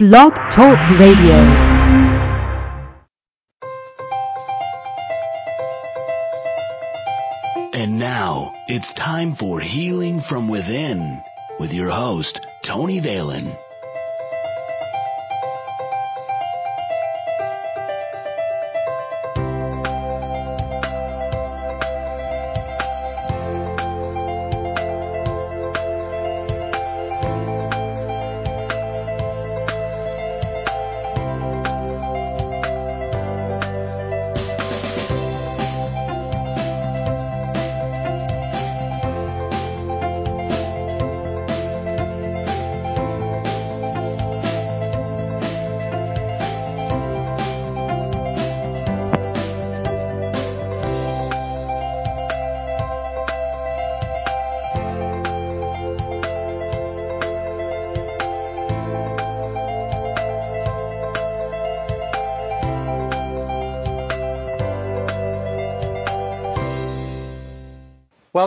Blog Talk Radio. And now it's time for Healing from Within with your host, Tony Valen.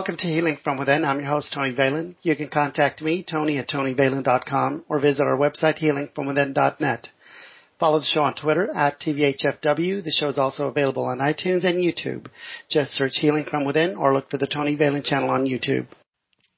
Welcome to Healing from Within. I'm your host, Tony Valen. You can contact me, Tony at TonyValen.com, or visit our website, healingfromwithin.net. Follow the show on Twitter at TVHFW. The show is also available on iTunes and YouTube. Just search Healing from Within or look for the Tony Valen channel on YouTube.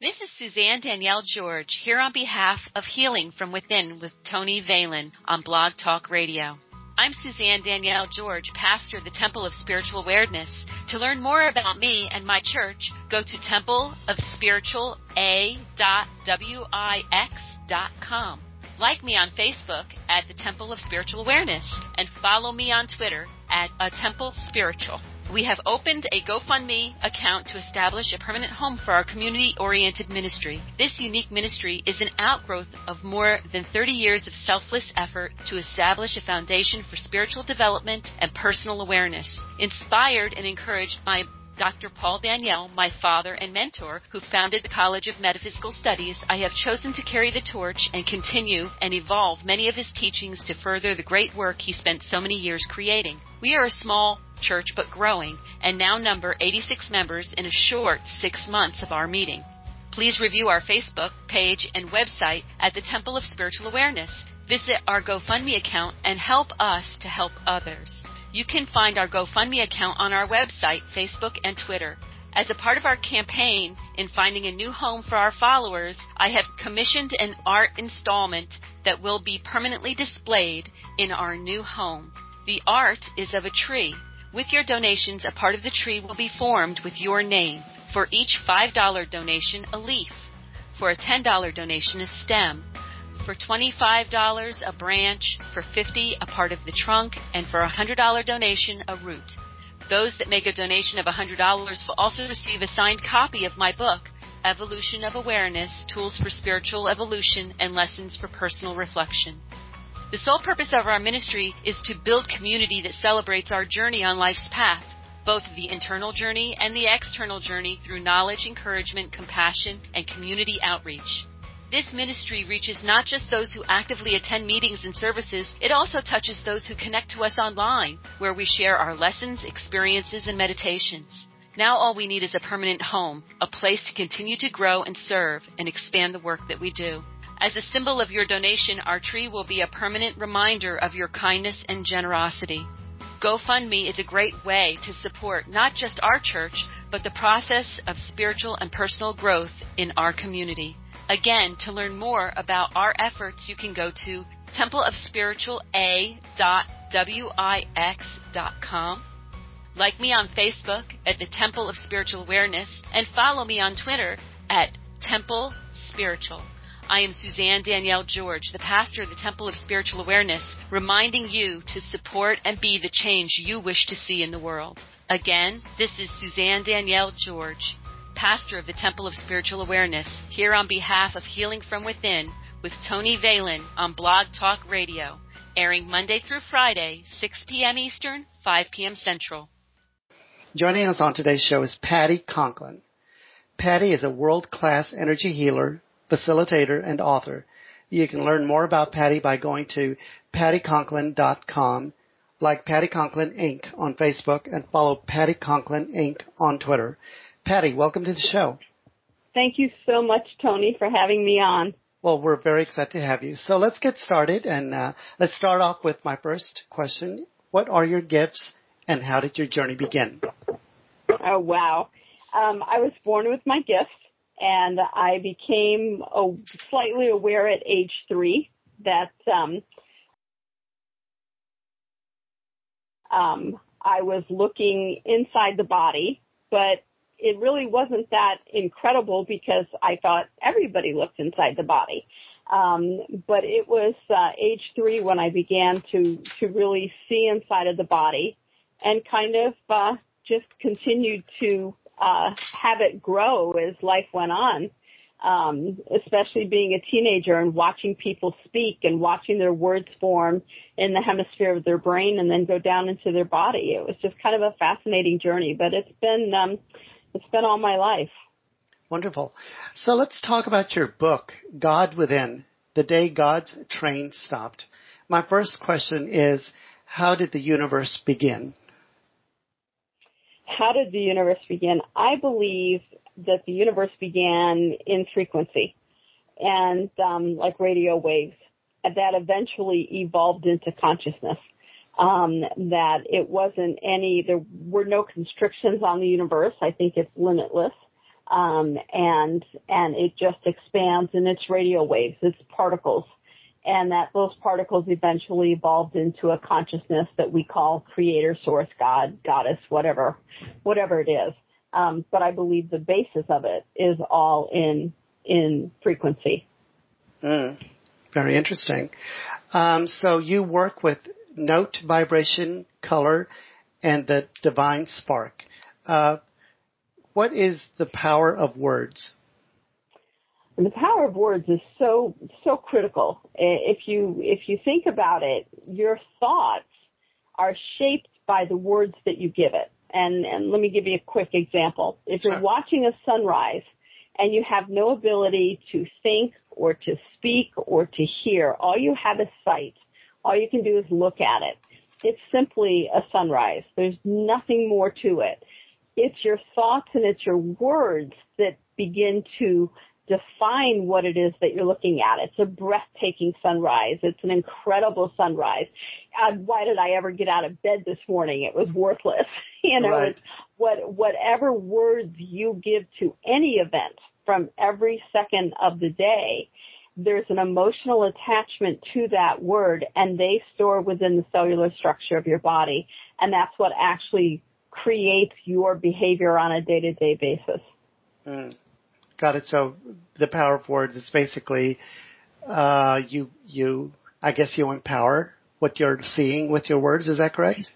This is Suzanne Danielle George here on behalf of Healing from Within with Tony Valen on Blog Talk Radio. I'm Suzanne Danielle George, pastor of the Temple of Spiritual Awareness. To learn more about me and my church, go to templeofspirituala.wix.com. Like me on Facebook at the Temple of Spiritual Awareness and follow me on Twitter at a Temple Spiritual. We have opened a GoFundMe account to establish a permanent home for our community oriented ministry. This unique ministry is an outgrowth of more than 30 years of selfless effort to establish a foundation for spiritual development and personal awareness. Inspired and encouraged by Dr. Paul Daniel, my father and mentor, who founded the College of Metaphysical Studies, I have chosen to carry the torch and continue and evolve many of his teachings to further the great work he spent so many years creating. We are a small church but growing and now number 86 members in a short six months of our meeting. Please review our Facebook page and website at the Temple of Spiritual Awareness. Visit our GoFundMe account and help us to help others. You can find our GoFundMe account on our website, Facebook, and Twitter. As a part of our campaign in finding a new home for our followers, I have commissioned an art installment that will be permanently displayed in our new home. The art is of a tree. With your donations, a part of the tree will be formed with your name. For each $5 donation, a leaf. For a $10 donation, a stem. For $25, a branch. For 50 a part of the trunk. And for a $100 donation, a root. Those that make a donation of $100 will also receive a signed copy of my book, Evolution of Awareness Tools for Spiritual Evolution and Lessons for Personal Reflection. The sole purpose of our ministry is to build community that celebrates our journey on life's path, both the internal journey and the external journey through knowledge, encouragement, compassion, and community outreach. This ministry reaches not just those who actively attend meetings and services, it also touches those who connect to us online, where we share our lessons, experiences, and meditations. Now all we need is a permanent home, a place to continue to grow and serve and expand the work that we do. As a symbol of your donation, our tree will be a permanent reminder of your kindness and generosity. GoFundMe is a great way to support not just our church, but the process of spiritual and personal growth in our community. Again, to learn more about our efforts, you can go to templeofspirituala.wix.com. Like me on Facebook at the Temple of Spiritual Awareness and follow me on Twitter at Temple Spiritual. I am Suzanne Danielle George, the pastor of the Temple of Spiritual Awareness, reminding you to support and be the change you wish to see in the world. Again, this is Suzanne Danielle George, pastor of the Temple of Spiritual Awareness, here on behalf of Healing from Within with Tony Valen on Blog Talk Radio, airing Monday through Friday, 6 p.m. Eastern, 5 p.m. Central. Joining us on today's show is Patti Conklin. Patti is a world-class energy healer, facilitator, and author. You can learn more about Patti by going to patticonklin.com, like Patti Conklin Inc. on Facebook, and follow Patti Conklin Inc. on Twitter. Patti, welcome to the show. Thank you so much, Tony, for having me on. Well, we're very excited to have you. So let's get started and uh, let's start off with my first question. What are your gifts and how did your journey begin? Oh, wow. Um, I was born with my gifts and I became oh, slightly aware at age three that um, um, I was looking inside the body, but it really wasn't that incredible because I thought everybody looked inside the body. Um, but it was uh, age three when I began to to really see inside of the body, and kind of uh, just continued to uh, have it grow as life went on. Um, especially being a teenager and watching people speak and watching their words form in the hemisphere of their brain and then go down into their body. It was just kind of a fascinating journey, but it's been um, it's been all my life. Wonderful. So let's talk about your book, God Within, The Day God's Train Stopped. My first question is, how did the universe begin? How did the universe begin? I believe that the universe began in frequency and um, like radio waves that eventually evolved into consciousness. Um, that it wasn't any, there were no constrictions on the universe. I think it's limitless. Um, and, and it just expands in its radio waves, its particles and that those particles eventually evolved into a consciousness that we call creator, source, God, goddess, whatever, whatever it is. Um, but I believe the basis of it is all in in frequency. Mm, very interesting. Um, so you work with note, vibration, color, and the divine spark. Uh, what is the power of words? And the power of words is so so critical. If you if you think about it, your thoughts are shaped by the words that you give it. And and let me give you a quick example. If you're watching a sunrise and you have no ability to think or to speak or to hear, all you have is sight. All you can do is look at it. It's simply a sunrise. There's nothing more to it. It's your thoughts and it's your words that begin to define what it is that you're looking at. It's a breathtaking sunrise. It's an incredible sunrise. Uh, why did I ever get out of bed this morning? It was worthless. you know, right. it's what whatever words you give to any event from every second of the day, there's an emotional attachment to that word and they store within the cellular structure of your body. And that's what actually creates your behavior on a day to day basis. Mm. Got it. So the power of words is basically uh, you you I guess you empower what you're seeing with your words. Is that correct?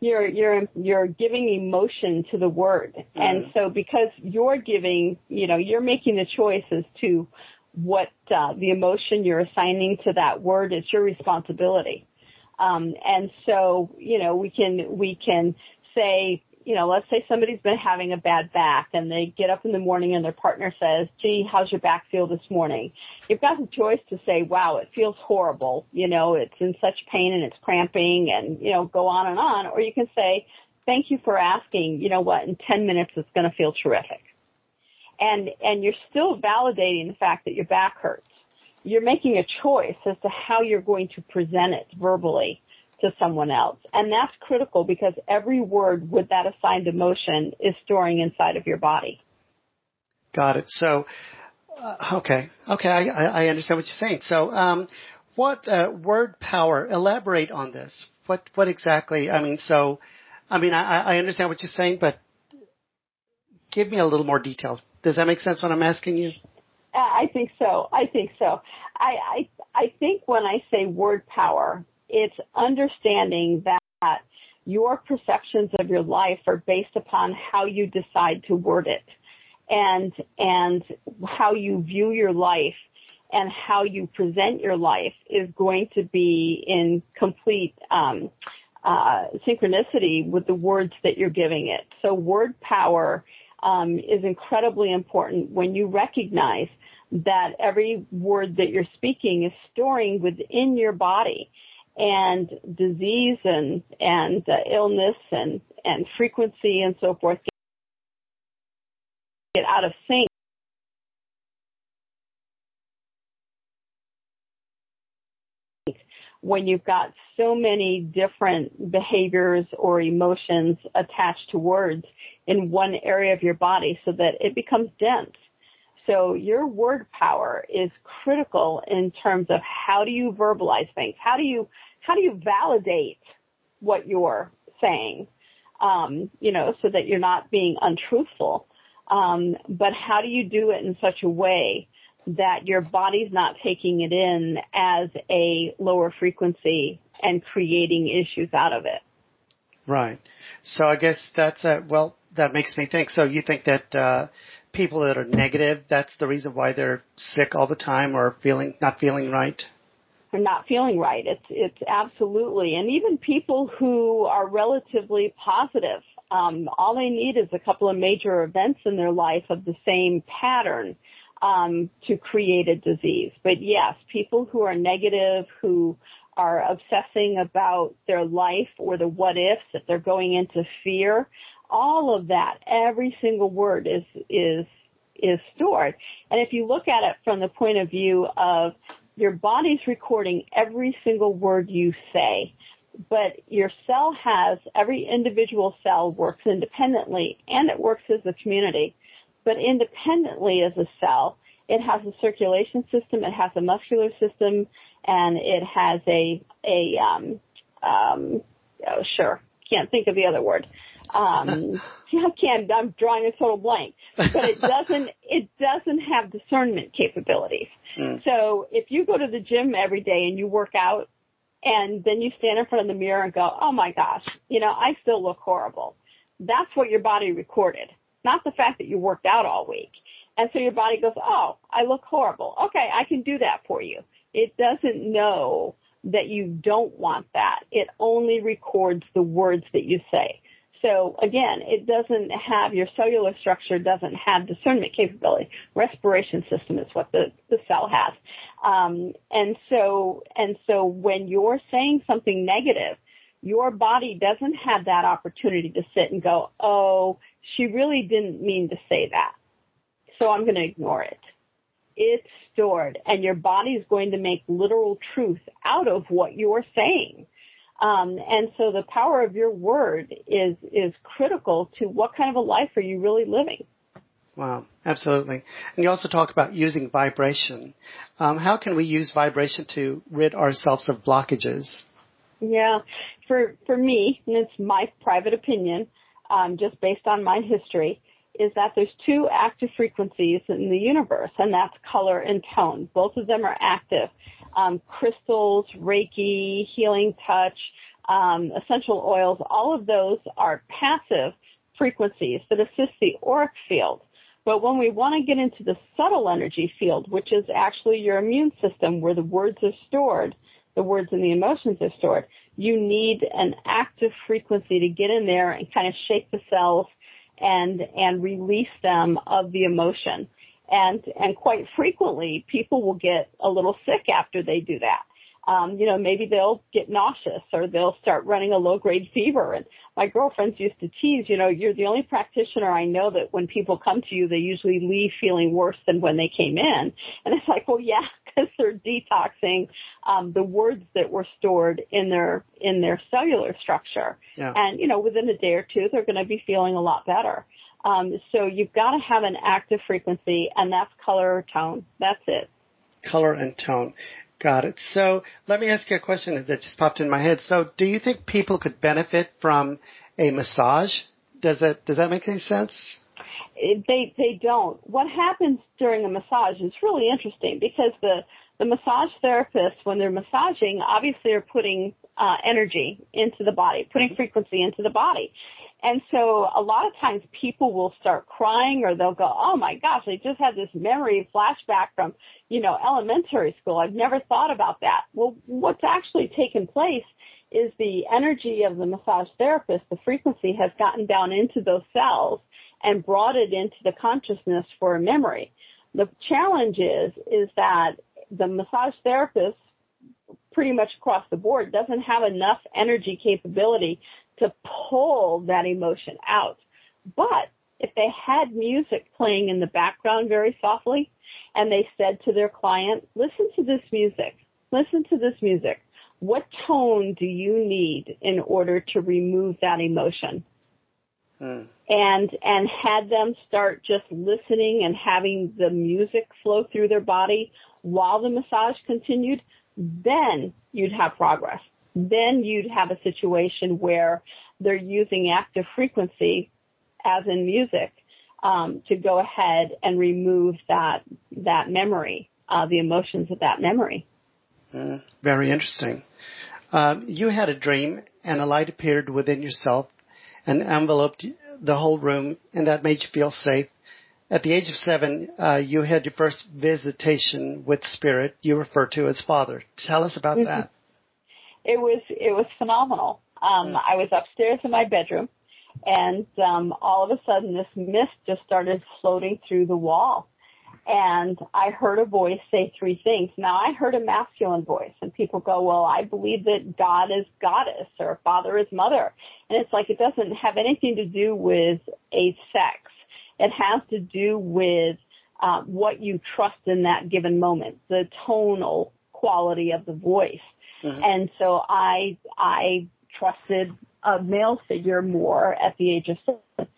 You're you're you're giving emotion to the word, mm. and so because you're giving, you know, you're making the choices to what uh, the emotion you're assigning to that word. is your responsibility. Um, and so, you know, we can we can say you know, let's say somebody's been having a bad back and they get up in the morning and their partner says, gee, how's your back feel this morning? You've got the choice to say, wow, it feels horrible. You know, it's in such pain and it's cramping and, you know, go on and on. Or you can say, thank you for asking. You know what? In 10 minutes, it's going to feel terrific. And, and you're still validating the fact that your back hurts. You're making a choice as to how you're going to present it verbally to someone else. And that's critical because every word with that assigned emotion is storing inside of your body. Got it. So, uh, okay, okay, I, I, understand what you're saying. So, um, what uh, word power? Elaborate on this. What what exactly? I mean, so, I mean, I, I understand what you're saying, but give me a little more detail. Does that make sense? What I'm asking you? I think so. I think so. I, I I think when I say word power, it's understanding that your perceptions of your life are based upon how you decide to word it and and how you view your life and how you present your life is going to be in complete um, uh, synchronicity with the words that you're giving it. So word power um, is incredibly important when you recognize that every word that you're speaking is storing within your body. And disease and and uh, illness and and frequency and so forth get out of sync. When you've got so many different behaviors or emotions attached to words in one area of your body so that it becomes dense. So your word power is critical in terms of how do you verbalize things? How do you, how do you validate what you're saying? Um, you know, so that you're not being untruthful. Um, but how do you do it in such a way that your body's not taking it in as a lower frequency and creating issues out of it? Right. So I guess that's a, well, that makes me think. So you think that, uh, people that are negative, that's the reason why they're sick all the time or feeling, not feeling right? They're not feeling right. It's, it's absolutely, and even people who are relatively positive, um, all they need is a couple of major events in their life of the same pattern um, to create a disease. But yes, people who are negative, who are obsessing about their life or the what ifs, if they're going into fear, all of that, every single word is is is stored. And if you look at it from the point of view of your body's recording every single word you say, but your cell has every individual cell works independently and it works as a community. But independently as a cell, it has a circulation system, it has a muscular system, and it has a a um, um, oh, sure can't think of the other word. Um, I can't. I'm drawing a total blank. But it doesn't. It doesn't have discernment capabilities. Mm. So if you go to the gym every day and you work out, and then you stand in front of the mirror and go, "Oh my gosh, you know, I still look horrible." That's what your body recorded, not the fact that you worked out all week. And so your body goes, oh, I look horrible. Okay, I can do that for you. It doesn't know that you don't want that. It only records the words that you say. So again, it doesn't have your cellular structure doesn't have discernment capability. Respiration system is what the, the cell has. Um, and so and so when you're saying something negative, your body doesn't have that opportunity to sit and go, oh, she really didn't mean to say that so I'm going to ignore it. It's stored, and your body is going to make literal truth out of what you're saying. Um, and so the power of your word is is critical to what kind of a life are you really living. Wow, absolutely. And you also talk about using vibration. Um, how can we use vibration to rid ourselves of blockages? Yeah, for for me, and it's my private opinion, um, just based on my history is that there's two active frequencies in the universe, and that's color and tone. Both of them are active. Um, crystals, Reiki, healing touch, um, essential oils, all of those are passive frequencies that assist the auric field. But when we want to get into the subtle energy field, which is actually your immune system where the words are stored, the words and the emotions are stored, you need an active frequency to get in there and kind of shake the cells and and release them of the emotion. And and quite frequently, people will get a little sick after they do that. Um, you know, maybe they'll get nauseous or they'll start running a low grade fever. And my girlfriends used to tease, you know, you're the only practitioner I know that when people come to you, they usually leave feeling worse than when they came in. And it's like, well, yeah, because they're detoxing um, the words that were stored in their in their cellular structure. Yeah. And you know, within a day or two, they're going to be feeling a lot better. Um, so you've got to have an active frequency, and that's color or tone. That's it. Color and tone. Got it. So let me ask you a question that just popped in my head. So do you think people could benefit from a massage? Does that does that make any sense? they they don't. What happens during a massage is really interesting because the the massage therapists, when they're massaging, obviously are putting uh, energy into the body, putting mm-hmm. frequency into the body. And so a lot of times people will start crying or they'll go, oh my gosh, I just had this memory flashback from, you know, elementary school. I've never thought about that. Well, what's actually taken place is the energy of the massage therapist, the frequency has gotten down into those cells and brought it into the consciousness for a memory. The challenge is, is that the massage therapist pretty much across the board doesn't have enough energy capability to pull that emotion out. But if they had music playing in the background very softly and they said to their client, listen to this music, listen to this music, what tone do you need in order to remove that emotion? Mm. And, and had them start just listening and having the music flow through their body while the massage continued, then you'd have progress. Then you'd have a situation where they're using active frequency, as in music, um, to go ahead and remove that that memory, uh, the emotions of that memory. Mm, very interesting. Um, you had a dream, and a light appeared within yourself and enveloped the whole room, and that made you feel safe. At the age of seven, uh, you had your first visitation with spirit you refer to as Father. Tell us about mm-hmm. that. It was it was phenomenal. Um, I was upstairs in my bedroom, and um, all of a sudden, this mist just started floating through the wall and I heard a voice say three things. Now I heard a masculine voice and people go, well, I believe that God is goddess or father is mother. And it's like it doesn't have anything to do with a sex. It has to do with uh, what you trust in that given moment, the tonal quality of the voice. Mm-hmm. And so I, I trusted a male figure more at the age of seven.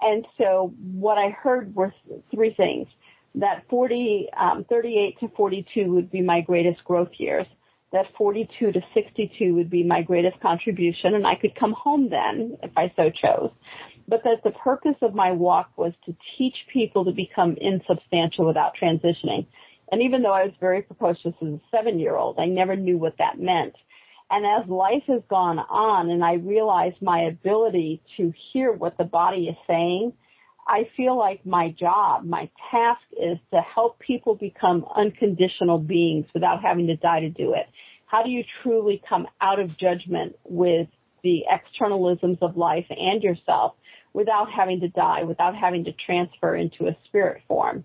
And so what I heard were three things that 40, um, 38 to 42 would be my greatest growth years. That 42 to 62 would be my greatest contribution, and I could come home then if I so chose. But that the purpose of my walk was to teach people to become insubstantial without transitioning. And even though I was very precocious as a seven year old, I never knew what that meant. And as life has gone on and I realized my ability to hear what the body is saying, I feel like my job, my task is to help people become unconditional beings without having to die to do it. How do you truly come out of judgment with the externalisms of life and yourself without having to die, without having to transfer into a spirit form?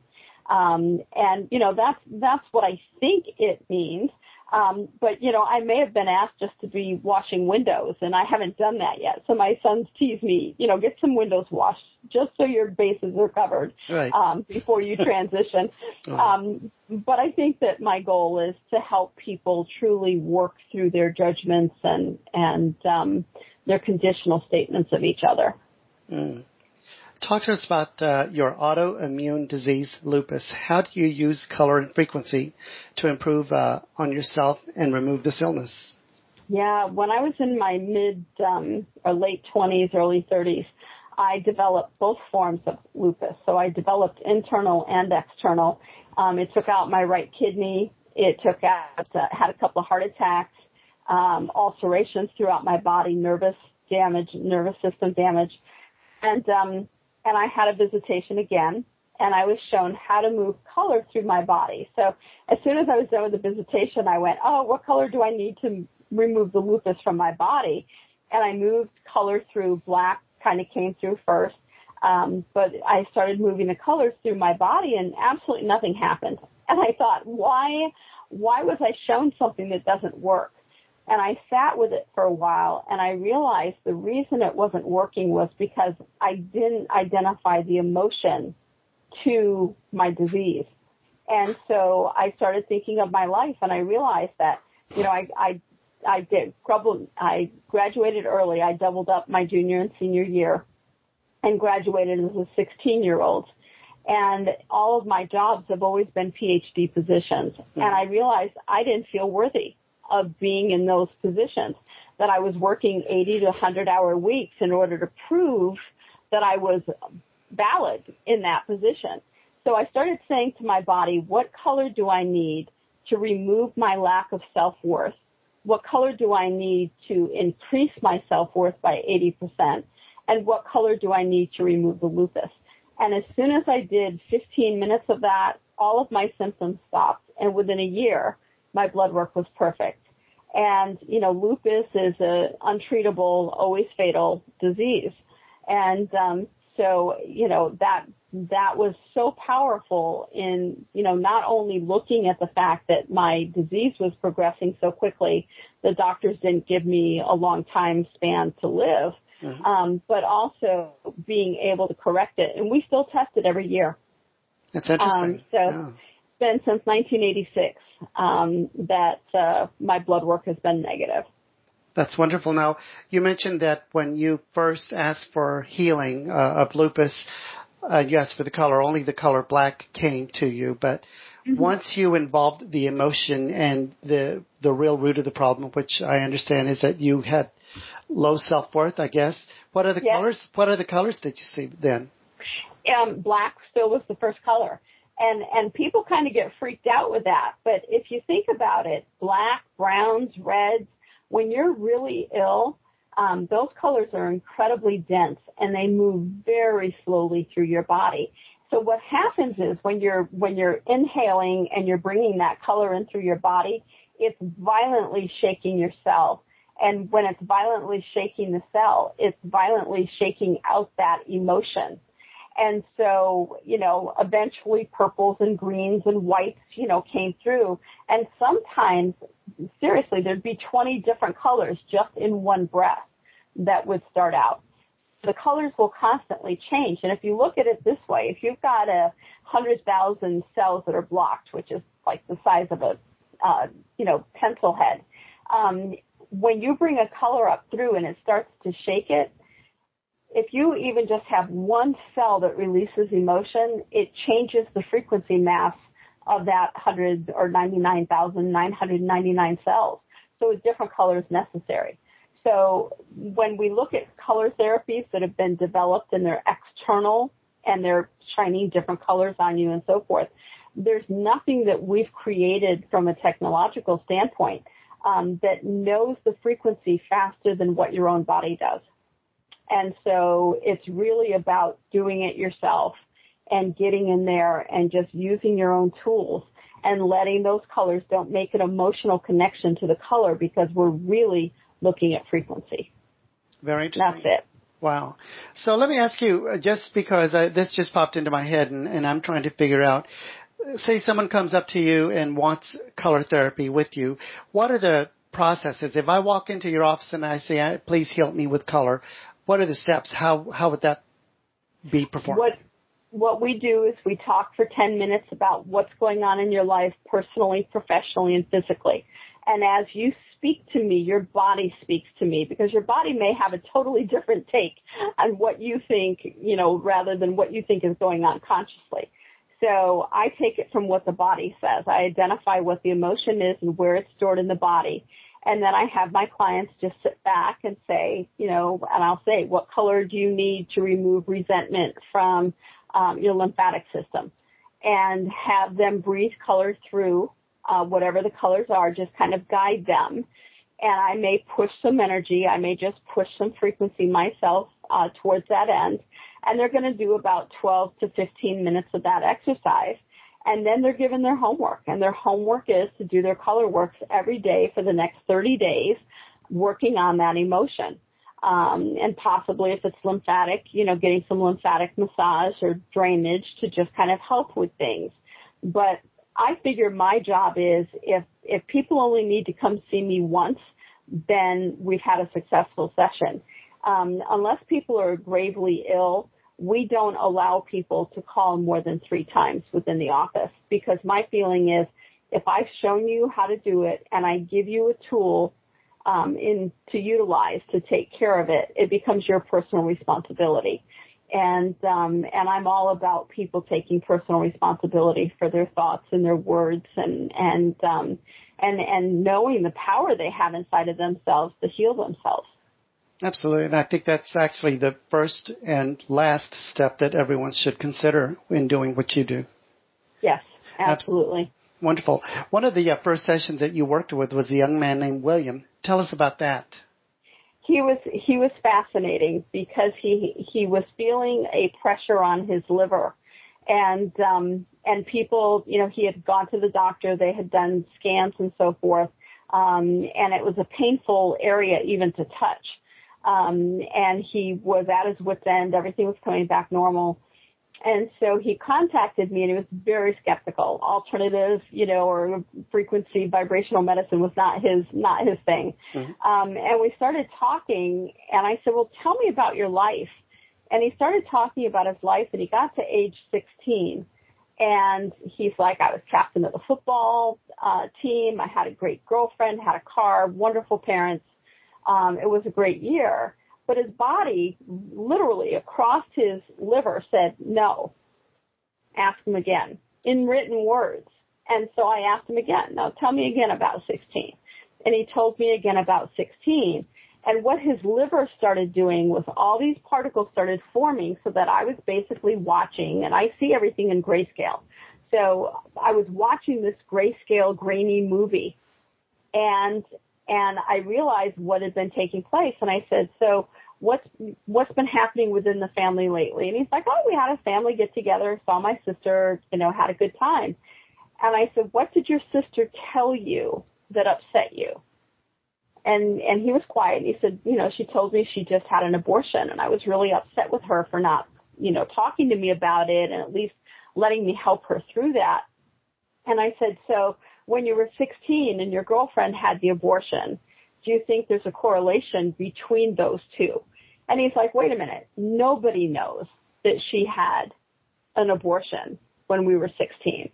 Um, and you know that's that's what I think it means. Um, but you know, I may have been asked just to be washing windows, and I haven't done that yet. So my sons tease me, you know, get some windows washed just so your bases are covered right. um, before you transition. oh. um, but I think that my goal is to help people truly work through their judgments and and um, their conditional statements of each other. Mm. Talk to us about uh, your autoimmune disease, lupus. How do you use color and frequency to improve uh, on yourself and remove this illness? Yeah, when I was in my mid um, or late 20s, early 30s, I developed both forms of lupus. So I developed internal and external. Um, it took out my right kidney. It took out, uh, had a couple of heart attacks, um, ulcerations throughout my body, nervous damage, nervous system damage. And um, and I had a visitation again and I was shown how to move color through my body. So as soon as I was done with the visitation, I went, oh, what color do I need to remove the lupus from my body? And I moved color through black, kind of came through first. Um, but I started moving the colors through my body and absolutely nothing happened. And I thought, why, why was I shown something that doesn't work? And I sat with it for a while and I realized the reason it wasn't working was because I didn't identify the emotion to my disease. And so I started thinking of my life and I realized that, you know, I, I, I did, I graduated early. I doubled up my junior and senior year and graduated as a 16 year old. And all of my jobs have always been PhD positions. Mm-hmm. And I realized I didn't feel worthy of being in those positions. That I was working 80 to 100 hour weeks in order to prove that I was valid in that position. So I started saying to my body, what color do I need to remove my lack of self-worth? What color do I need to increase my self-worth by 80%? And what color do I need to remove the lupus? And as soon as I did 15 minutes of that, all of my symptoms stopped. And within a year, my blood work was perfect. And, you know, lupus is a untreatable, always fatal disease. And, um, so, you know, that, that was so powerful in, you know, not only looking at the fact that my disease was progressing so quickly, the doctors didn't give me a long time span to live, mm-hmm. um, but also being able to correct it. And we still test it every year. That's interesting. Um, so, yeah been since 1986 um, that uh, my blood work has been negative. That's wonderful. Now, you mentioned that when you first asked for healing uh, of lupus, uh, you asked for the color. Only the color black came to you, but mm-hmm. once you involved the emotion and the the real root of the problem, which I understand is that you had low self worth. I guess. What are the yes. colors? What are the colors that you see then? Um, black still was the first color and and people kind of get freaked out with that. But if you think about it black browns reds when you're really ill um, those colors are incredibly dense and they move very slowly through your body. So what happens is when you're when you're inhaling and you're bringing that color in through your body it's violently shaking your cell. And when it's violently shaking the cell it's violently shaking out that emotion and so, you know, eventually purples and greens and whites, you know, came through. And sometimes, seriously, there'd be 20 different colors just in one breath that would start out. The colors will constantly change. And if you look at it this way, if you've got a hundred thousand cells that are blocked, which is like the size of a, uh, you know, pencil head, um, when you bring a color up through and it starts to shake it, if you even just have one cell that releases emotion, it changes the frequency mass of that 100 or 99,999 cells. So a different color is necessary. So when we look at color therapies that have been developed and they're external and they're shining different colors on you and so forth, there's nothing that we've created from a technological standpoint um, that knows the frequency faster than what your own body does. And so it's really about doing it yourself and getting in there and just using your own tools and letting those colors don't make an emotional connection to the color because we're really looking at frequency. Very interesting. That's it. Wow. So let me ask you, uh, just because I, this just popped into my head and, and I'm trying to figure out, uh, say someone comes up to you and wants color therapy with you, what are the processes? If I walk into your office and I say, uh, please help me with color, what are the steps? How how would that be performed? What what we do is we talk for 10 minutes about what's going on in your life personally, professionally, and physically. And as you speak to me, your body speaks to me because your body may have a totally different take on what you think, you know, rather than what you think is going on consciously. So I take it from what the body says. I identify what the emotion is and where it's stored in the body. And then I have my clients just sit back and say, you know, and I'll say, what color do you need to remove resentment from um, your lymphatic system? And have them breathe color through uh, whatever the colors are, just kind of guide them. And I may push some energy. I may just push some frequency myself uh, towards that end. And they're going to do about 12 to 15 minutes of that exercise and then they're given their homework and their homework is to do their color works every day for the next 30 days working on that emotion. Um, and possibly if it's lymphatic you know getting some lymphatic massage or drainage to just kind of help with things. But i figure my job is if if people only need to come see me once then we've had a successful session. Um, unless people are gravely ill we don't allow people to call more than three times within the office because my feeling is if I've shown you how to do it and I give you a tool um, in to utilize to take care of it, it becomes your personal responsibility. And um, and I'm all about people taking personal responsibility for their thoughts and their words and and um, and and knowing the power they have inside of themselves to heal themselves. Absolutely. And I think that's actually the first and last step that everyone should consider in doing what you do. Yes, absolutely. Wonderful. One of the uh, first sessions that you worked with was a young man named William. Tell us about that. He was he was fascinating because he he was feeling a pressure on his liver, and um, and people you know he had gone to the doctor, they had done scans and so forth, um, and it was a painful area even to touch um, and he was at his wit's end. Everything was coming back normal. And so he contacted me and he was very skeptical. Alternative, you know, or frequency vibrational medicine was not his, not his thing. Mm-hmm. Um, and we started talking and I said, well, tell me about your life. And he started talking about his life and he got to age 16 And he's like, I was captain of the football uh, team. I had a great girlfriend, had a car, wonderful parents. Um, it was a great year. But his body, literally across his liver, said no. Ask him again in written words. And so I asked him again, now tell me again about 16. And he told me again about 16. And what his liver started doing was all these particles started forming so that I was basically watching, and I see everything in grayscale. So I was watching this grayscale grainy movie and, and I realized what had been taking place. And I said, so what's, what's been happening within the family lately? And he's like, oh, we had a family get together, saw my sister, you know, had a good time. And I said, what did your sister tell you that upset you? And, and he was quiet. and He said, you know, she told me she just had an abortion and I was really upset with her for not, you know, talking to me about it and at least letting me help her through that. And I said, so when you were 16 and your girlfriend had the abortion, do you think there's a correlation between those two? And he's like, wait a minute. Nobody knows that she had an abortion when we were 16.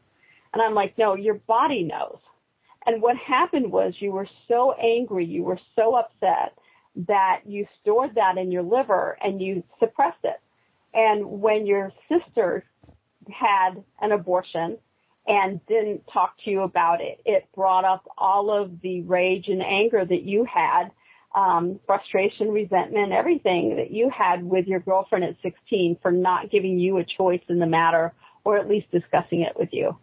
And I'm like, no, your body knows. And what happened was you were so angry, you were so upset that you stored that in your liver and you suppressed it. And when your sister had an abortion and didn't talk to you about it, it brought up all of the rage and anger that you had, um, frustration, resentment, everything that you had with your girlfriend at 16 for not giving you a choice in the matter or at least discussing it with you.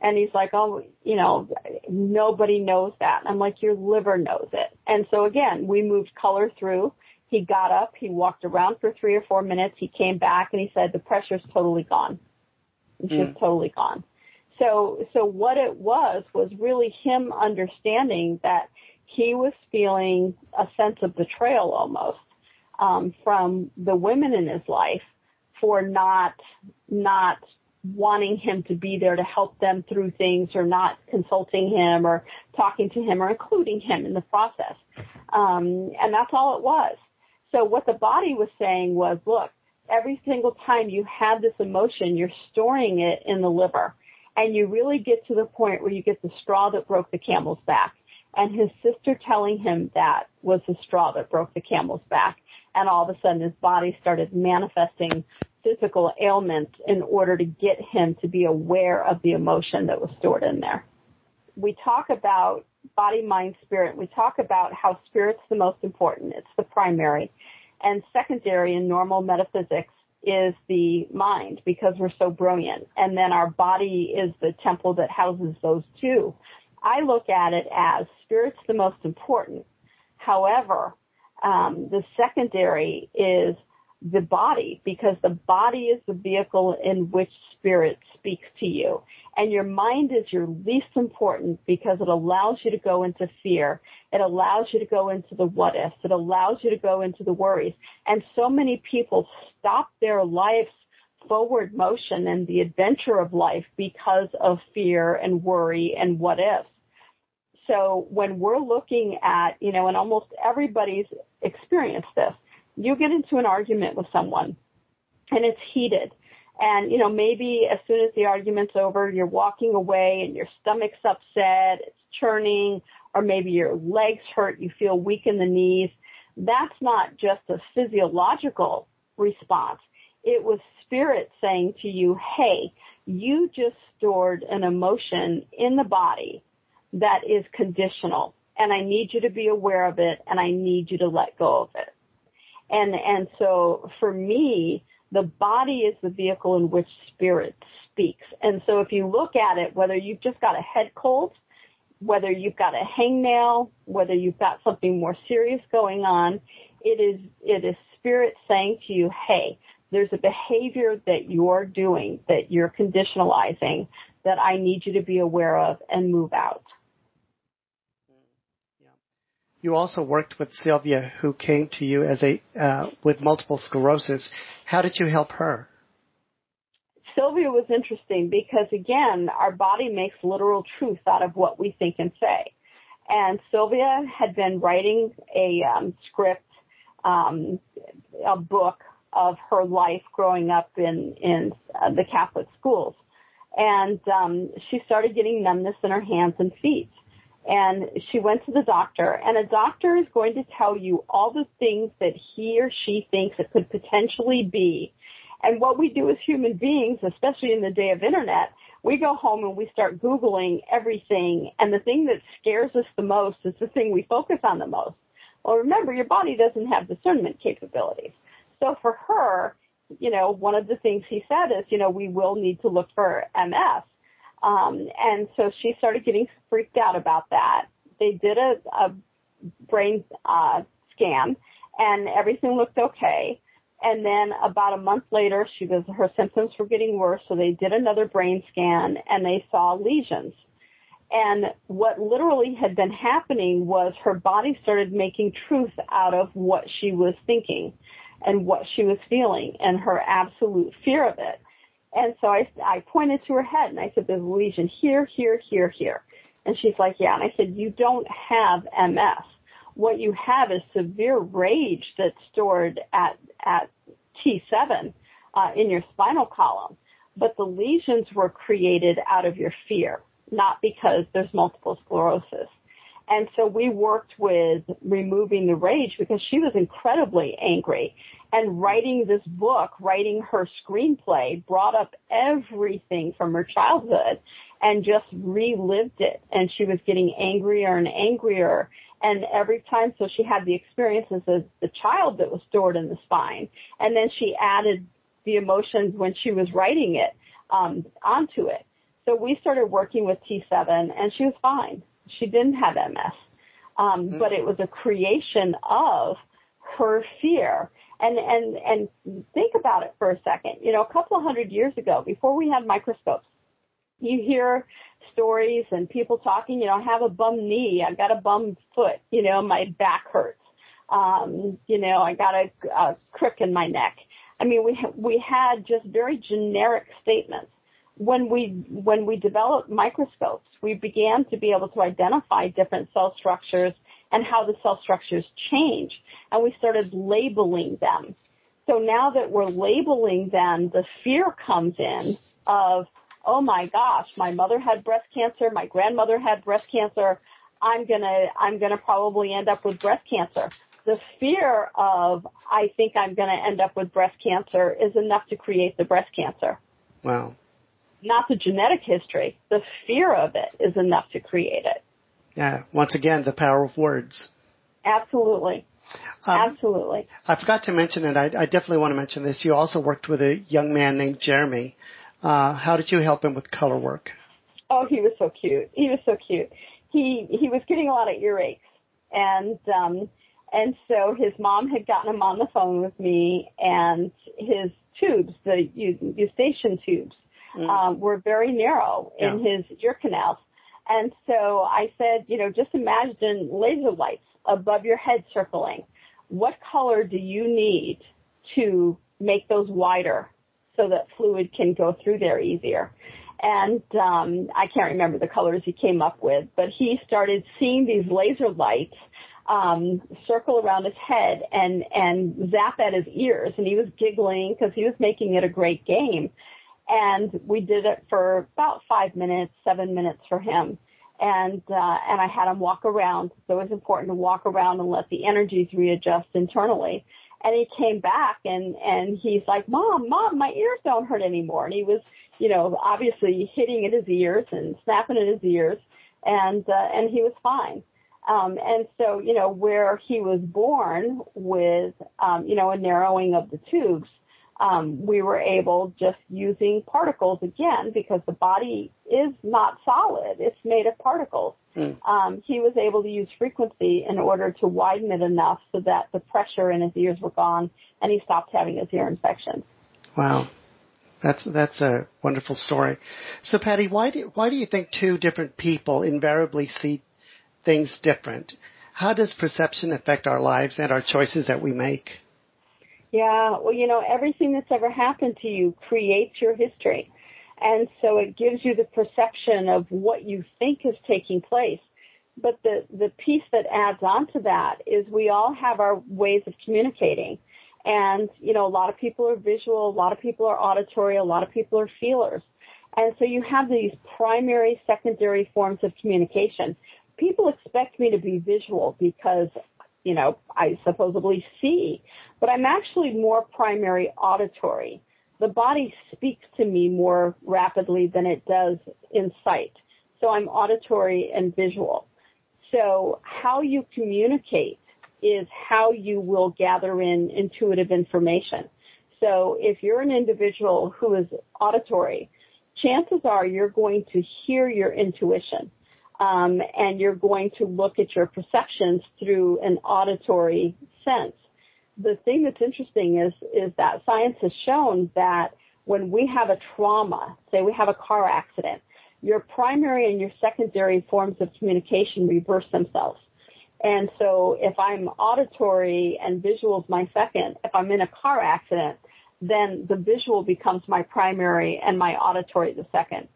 And he's like, oh, you know, nobody knows that. And I'm like, your liver knows it. And so again, we moved color through. He got up, he walked around for three or four minutes. He came back and he said, the pressure's totally gone. It's mm. just totally gone. So, so what it was was really him understanding that he was feeling a sense of betrayal almost um, from the women in his life for not not wanting him to be there to help them through things or not consulting him or talking to him or including him in the process. Um, and that's all it was. So what the body was saying was, look, every single time you have this emotion, you're storing it in the liver. And you really get to the point where you get the straw that broke the camel's back. And his sister telling him that was the straw that broke the camel's back. And all of a sudden his body started manifesting physical ailments in order to get him to be aware of the emotion that was stored in there. We talk about body, mind, spirit. We talk about how spirit's the most important. It's the primary. And secondary in normal metaphysics is the mind because we're so brilliant. And then our body is the temple that houses those two. I look at it as spirit's the most important. However, um, the secondary is the body because the body is the vehicle in which spirit speaks to you. And your mind is your least important because it allows you to go into fear. It allows you to go into the what ifs. It allows you to go into the worries. And so many people stop their life's forward motion and the adventure of life because of fear and worry and what ifs. So when we're looking at, you know, and almost everybody's experienced this, you get into an argument with someone and it's heated. And, you know, maybe as soon as the argument's over, you're walking away and your stomach's upset, it's churning, or maybe your legs hurt, you feel weak in the knees. That's not just a physiological response. It was spirit saying to you, hey, you just stored an emotion in the body that is conditional and I need you to be aware of it and I need you to let go of it. And, and so for me, the body is the vehicle in which spirit speaks. And so if you look at it, whether you've just got a head cold, whether you've got a hangnail, whether you've got something more serious going on, it is, it is spirit saying to you, hey, there's a behavior that you're doing, that you're conditionalizing, that I need you to be aware of and move out. You also worked with Sylvia, who came to you as a uh, with multiple sclerosis. How did you help her? Sylvia was interesting because again, our body makes literal truth out of what we think and say. And Sylvia had been writing a um, script, um, a book of her life growing up in in uh, the Catholic schools and um, she started getting numbness in her hands and feet. And she went to the doctor, and a doctor is going to tell you all the things that he or she thinks it could potentially be. And what we do as human beings, especially in the day of internet, we go home and we start Googling everything, and the thing that scares us the most is the thing we focus on the most. Well, remember, your body doesn't have discernment capabilities. So for her, you know, one of the things he said is, you know, we will need to look for MS. Um, and so she started getting freaked out about that. They did a, a brain uh, scan, and everything looked okay. And then about a month later, she was her symptoms were getting worse, so they did another brain scan, and they saw lesions. And what literally had been happening was her body started making truth out of what she was thinking and what she was feeling and her absolute fear of it. And so I, I pointed to her head and I said, there's a lesion here, here, here, here. And she's like, yeah. And I said, you don't have MS. What you have is severe rage that's stored at, at T7 uh, in your spinal column. But the lesions were created out of your fear, not because there's multiple sclerosis. And so we worked with removing the rage because she was incredibly angry. And writing this book, writing her screenplay brought up everything from her childhood and just relived it. And she was getting angrier and angrier. And every time, so she had the experiences as the child that was stored in the spine. And then she added the emotions when she was writing it um, onto it. So we started working with T7 and she was fine she didn't have MS. Um, mm-hmm. but it was a creation of her fear. And, and, and think about it for a second. You know, a couple of hundred years ago, before we had microscopes, you hear stories and people talking, you know, I have a bum knee, I've got a bum foot, you know, my back hurts. Um, you know, I got a, a crick in my neck. I mean, we, we had just very generic statements when we when we developed microscopes, we began to be able to identify different cell structures and how the cell structures change, and we started labeling them. So now that we're labeling them, the fear comes in of, oh my gosh, my mother had breast cancer, my grandmother had breast cancer, I'm gonna I'm gonna probably end up with breast cancer. The fear of I think I'm gonna end up with breast cancer is enough to create the breast cancer. Wow not the genetic history. The fear of it is enough to create it. Yeah. Once again, the power of words. Absolutely. Um, Absolutely. I forgot to mention it. I, I, definitely want to mention this. You also worked with a young man named Jeremy. Uh, how did you help him with color work? Oh, he was so cute. He was so cute. He he was getting a lot of earaches, and um, and so his mom had gotten him on the phone with me, and his tubes, the eustachian tubes, mm. um, were very narrow in yeah. his ear canals. And so I said, you know, just imagine laser lights above your head circling. What color do you need to make those wider so that fluid can go through there easier? And um, I can't remember the colors he came up with, but he started seeing these laser lights um, circle around his head and and zap at his ears, and he was giggling because he was making it a great game. And we did it for about five minutes, seven minutes for him. And, uh, and I had him walk around. So it was important to walk around and let the energies readjust internally. And he came back and, and he's like, mom, mom, my ears don't hurt anymore. And he was, you know, obviously hitting at his ears and snapping at his ears and, uh, and he was fine. Um, and so, you know, where he was born with, um, you know, a narrowing of the tubes, um, we were able just using particles again because the body is not solid; it's made of particles. Mm. Um, he was able to use frequency in order to widen it enough so that the pressure in his ears were gone, and he stopped having his ear infections. Wow. That's that's a wonderful story. So, Patti, why do why do you think two different people invariably see things different? How does perception affect our lives and our choices that we make? Yeah, well, you know, everything that's ever happened to you creates your history. And so it gives you the perception of what you think is taking place. But the, the piece that adds on to that is we all have our ways of communicating. And, you know, a lot of people are visual, a lot of people are auditory, a lot of people are feelers. And so you have these primary, secondary forms of communication. People expect me to be visual because, you know, I supposedly see, but I'm actually more primary auditory. The body speaks to me more rapidly than it does in sight. So I'm auditory and visual. So how you communicate is how you will gather in intuitive information. So if you're an individual who is auditory, chances are you're going to hear your intuition. Um, and you're going to look at your perceptions through an auditory sense. The thing that's interesting is is that science has shown that when we have a trauma, say we have a car accident, your primary and your secondary forms of communication reverse themselves. And so if I'm auditory and visual is my second, if I'm in a car accident, then the visual becomes my primary and my auditory the second.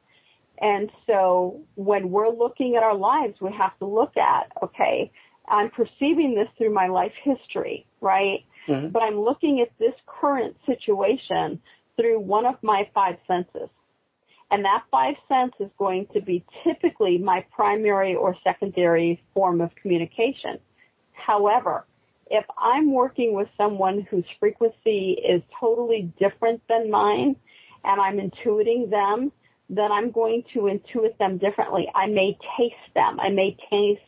And so when we're looking at our lives, we have to look at, okay, I'm perceiving this through my life history, right? Mm-hmm. But I'm looking at this current situation through one of my five senses. And that five sense is going to be typically my primary or secondary form of communication. However, if I'm working with someone whose frequency is totally different than mine and I'm intuiting them, then I'm going to intuit them differently. I may taste them. I may taste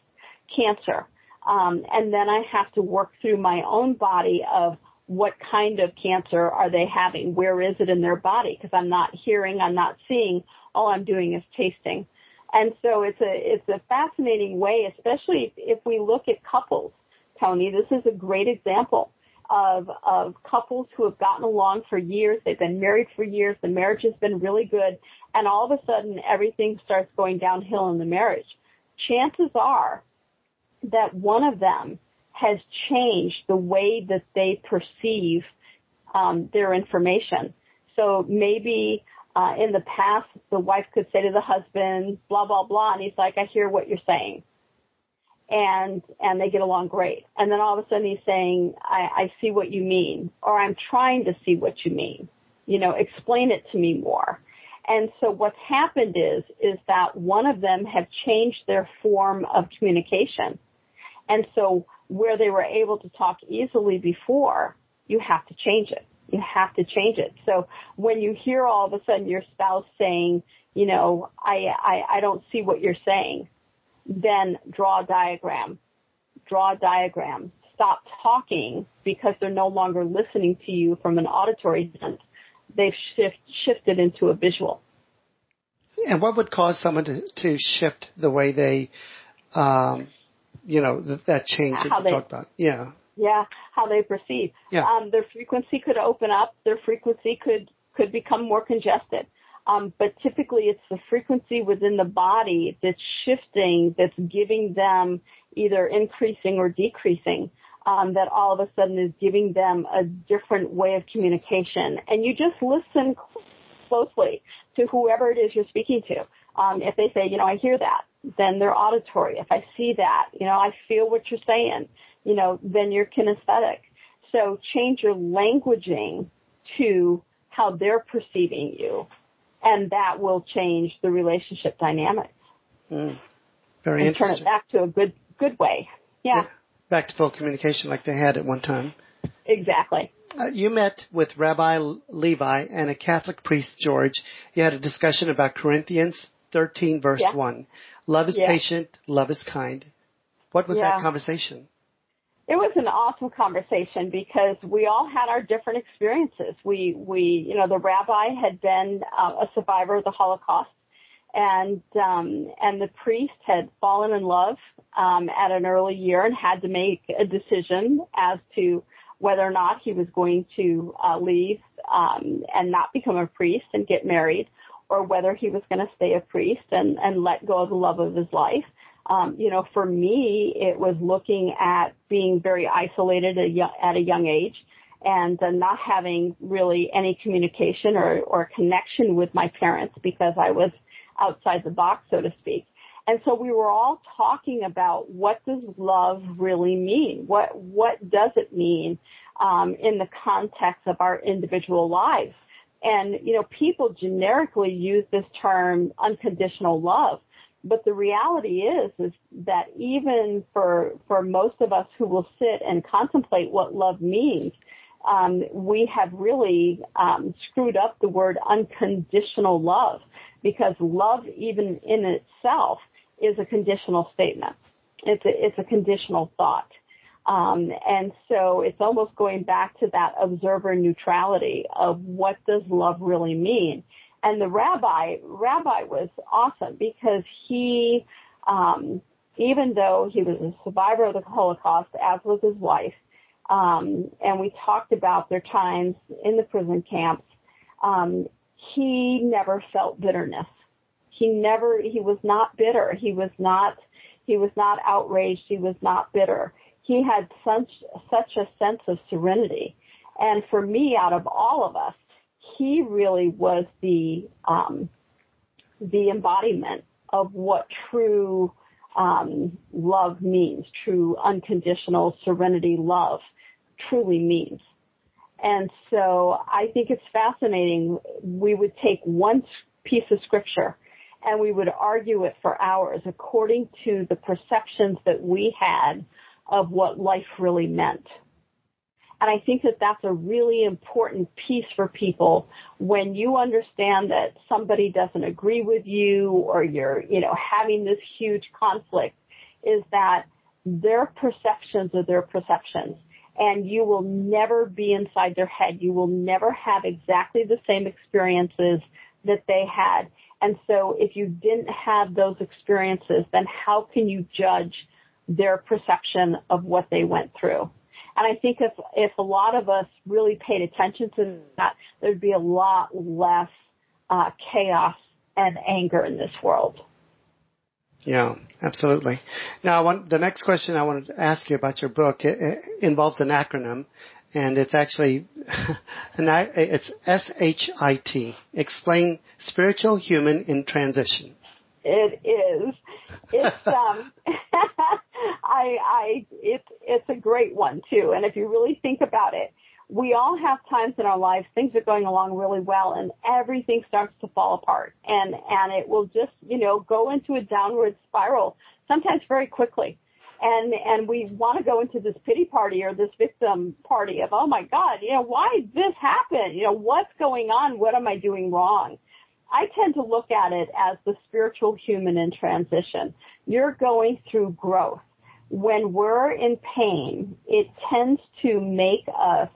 cancer. Um, and then I have to work through my own body of what kind of cancer are they having? Where is it in their body? Because I'm not hearing, I'm not seeing. All I'm doing is tasting. And so it's a it's a fascinating way, especially if we look at couples Tony. This is a great example of, of couples who have gotten along for years. They've been married for years. The marriage has been really good. And all of a sudden everything starts going downhill in the marriage. Chances are that one of them has changed the way that they perceive um, their information. So maybe uh, in the past, the wife could say to the husband, blah, blah, blah, and he's like, I hear what you're saying and and they get along great. And then all of a sudden he's saying, I, I see what you mean, or I'm trying to see what you mean. You know, explain it to me more. And so what's happened is is that one of them have changed their form of communication. And so where they were able to talk easily before, you have to change it. You have to change it. So when you hear all of a sudden your spouse saying, you know, I, I, I don't see what you're saying then draw a diagram. Draw a diagram. Stop talking because they're no longer listening to you from an auditory sense. They've shift, shifted into a visual. And what would cause someone to, to shift the way they, um, you know, th- that change that they, talked about? Yeah. Yeah, how they perceive. Yeah. Um, their frequency could open up. Their frequency could could become more congested. Um, but typically it's the frequency within the body that's shifting, that's giving them either increasing or decreasing, um, that all of a sudden is giving them a different way of communication. And you just listen closely to whoever it is you're speaking to. Um, if they say, you know, I hear that, then they're auditory. If I see that, you know, I feel what you're saying, you know, then you're kinesthetic. So change your languaging to how they're perceiving you and that will change the relationship dynamics. Mm, very and interesting. Turn it back to a good good way. Yeah. yeah. Back to full communication like they had at one time. Exactly. Uh, you met with Rabbi Levi and a Catholic priest, George. You had a discussion about Corinthians 13, verse yeah. 1. Love is yeah. patient, love is kind. What was that conversation? it was an awesome conversation because we all had our different experiences. We, we, you know, the rabbi had been uh, a survivor of the Holocaust, and um, and the priest had fallen in love um, at an early year and had to make a decision as to whether or not he was going to uh, leave um, and not become a priest and get married, or whether he was going to stay a priest and and let go of the love of his life. Um, you know, for me, it was looking at being very isolated at a young age and uh, not having really any communication or, or connection with my parents because I was outside the box, so to speak. And so we were all talking about what does love really mean? What what does it mean um, in the context of our individual lives? And, you know, people generically use this term unconditional love. But the reality is, is that even for, for most of us who will sit and contemplate what love means, um, we have really um, screwed up the word unconditional love because love, even in itself, is a conditional statement. It's a, it's a conditional thought. Um, and so it's almost going back to that observer neutrality of what does love really mean. And the rabbi, rabbi was awesome because he, um, even though he was a survivor of the Holocaust, as was his wife, um, and we talked about their times in the prison camps, um, he never felt bitterness. He never, he was not bitter. He was not, he was not outraged. He was not bitter he had such such a sense of serenity. And for me, out of all of us, he really was the um, the embodiment of what true um, love means, true unconditional serenity love truly means. And so I think it's fascinating. We would take one piece of scripture and we would argue it for hours according to the perceptions that we had of what life really meant. And I think that that's a really important piece for people when you understand that somebody doesn't agree with you or you're, you know, having this huge conflict is that their perceptions are their perceptions and you will never be inside their head. You will never have exactly the same experiences that they had. And so if you didn't have those experiences, then how can you judge their perception of what they went through. And I think if, if a lot of us really paid attention to that, there'd be a lot less uh, chaos and anger in this world. Yeah, absolutely. Now, want, the next question I wanted to ask you about your book it, it involves an acronym, and it's actually an, it's SHIT. Explain spiritual human in transition. It is. It's um. I, I, it's, it's a great one too. And if you really think about it, we all have times in our lives things are going along really well and everything starts to fall apart and and it will just you know go into a downward spiral sometimes very quickly and and we want to go into this pity party or this victim party of oh my god you know why did this happen you know what's going on what am i doing wrong I tend to look at it as the spiritual human in transition. You're going through growth when we're in pain, it tends to make us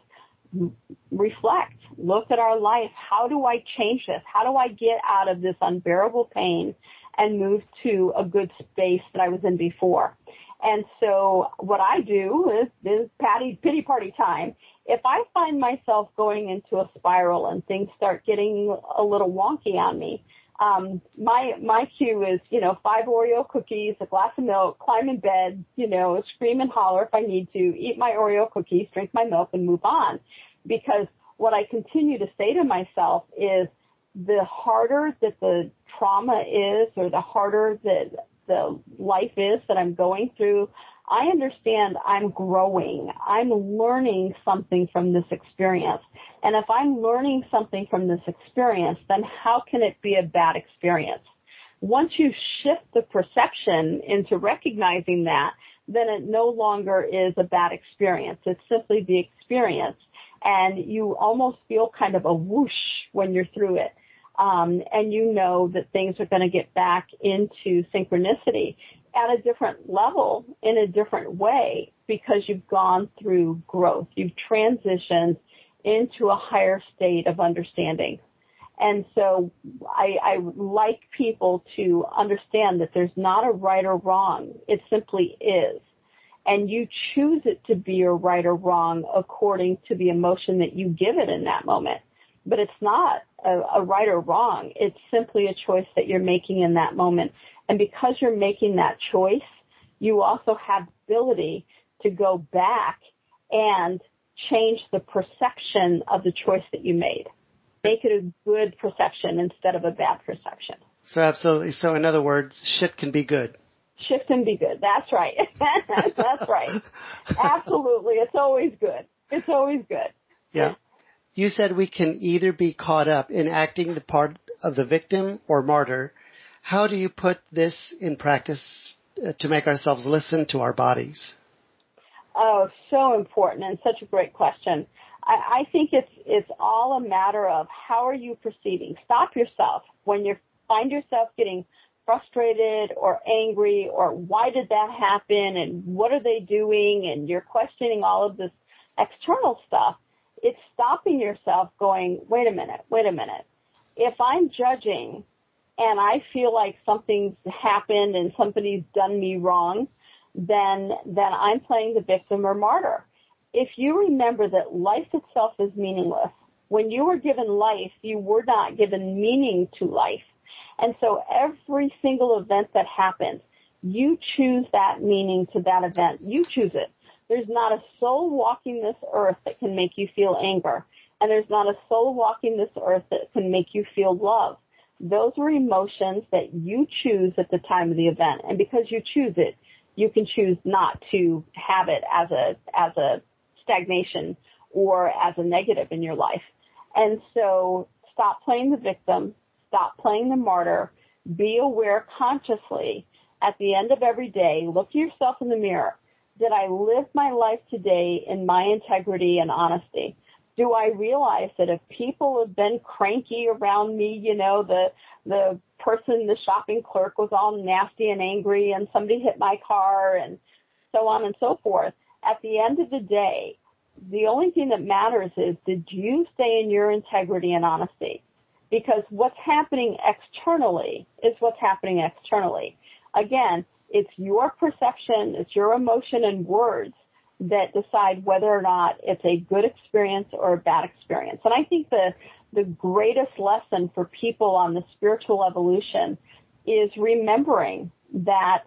reflect, look at our life. How do I change this? How do I get out of this unbearable pain and move to a good space that I was in before? And so what I do is, is patty, pity party time. If I find myself going into a spiral and things start getting a little wonky on me, um, my my cue is you know five Oreo cookies, a glass of milk, climb in bed, you know, scream and holler if I need to, eat my Oreo cookies, drink my milk, and move on. Because what I continue to say to myself is the harder that the trauma is, or the harder that the life is that I'm going through, I understand I'm growing. I'm learning something from this experience. And if I'm learning something from this experience, then how can it be a bad experience? Once you shift the perception into recognizing that, then it no longer is a bad experience. It's simply the experience. And you almost feel kind of a whoosh when you're through it. Um, and you know that things are going to get back into synchronicity at a different level in a different way because you've gone through growth. You've transitioned into a higher state of understanding. And so I, I like people to understand that there's not a right or wrong. It simply is. And you choose it to be a right or wrong according to the emotion that you give it in that moment. But it's not a, a right or wrong. It's simply a choice that you're making in that moment. And because you're making that choice, you also have the ability to go back and change the perception of the choice that you made. Make it a good perception instead of a bad perception. So absolutely. So in other words, shit can be good. Shit can be good. That's right. That's right. Absolutely. It's always good. It's always good. Yeah. You said we can either be caught up in acting the part of the victim or martyr. How do you put this in practice uh, to make ourselves listen to our bodies? Oh, so important and such a great question. I, I think it's it's all a matter of how are you proceeding. Stop yourself when you find yourself getting frustrated or angry or why did that happen and what are they doing and you're questioning all of this external stuff. It's stopping yourself going, wait a minute, wait a minute. If I'm judging and I feel like something's happened and somebody's done me wrong, then then I'm playing the victim or martyr. If you remember that life itself is meaningless, when you were given life, you were not given meaning to life. And so every single event that happens, you choose that meaning to that event. You choose it. There's not a soul walking this earth that can make you feel anger. And there's not a soul walking this earth that can make you feel love. Those are emotions that you choose at the time of the event. And because you choose it, you can choose not to have it as a as a stagnation or as a negative in your life. And so stop playing the victim, stop playing the martyr, be aware consciously at the end of every day, look yourself in the mirror. Did I live my life today in my integrity and honesty? Do I realize that if people have been cranky around me, you know, the the person, the shopping clerk was all nasty and angry and somebody hit my car and so on and so forth. At the end of the day, the only thing that matters is did you stay in your integrity and honesty? Because what's happening externally is what's happening externally. Again, it's your perception, it's your emotion and words that decide whether or not it's a good experience or a bad experience. And I think the the greatest lesson for people on the spiritual evolution is remembering that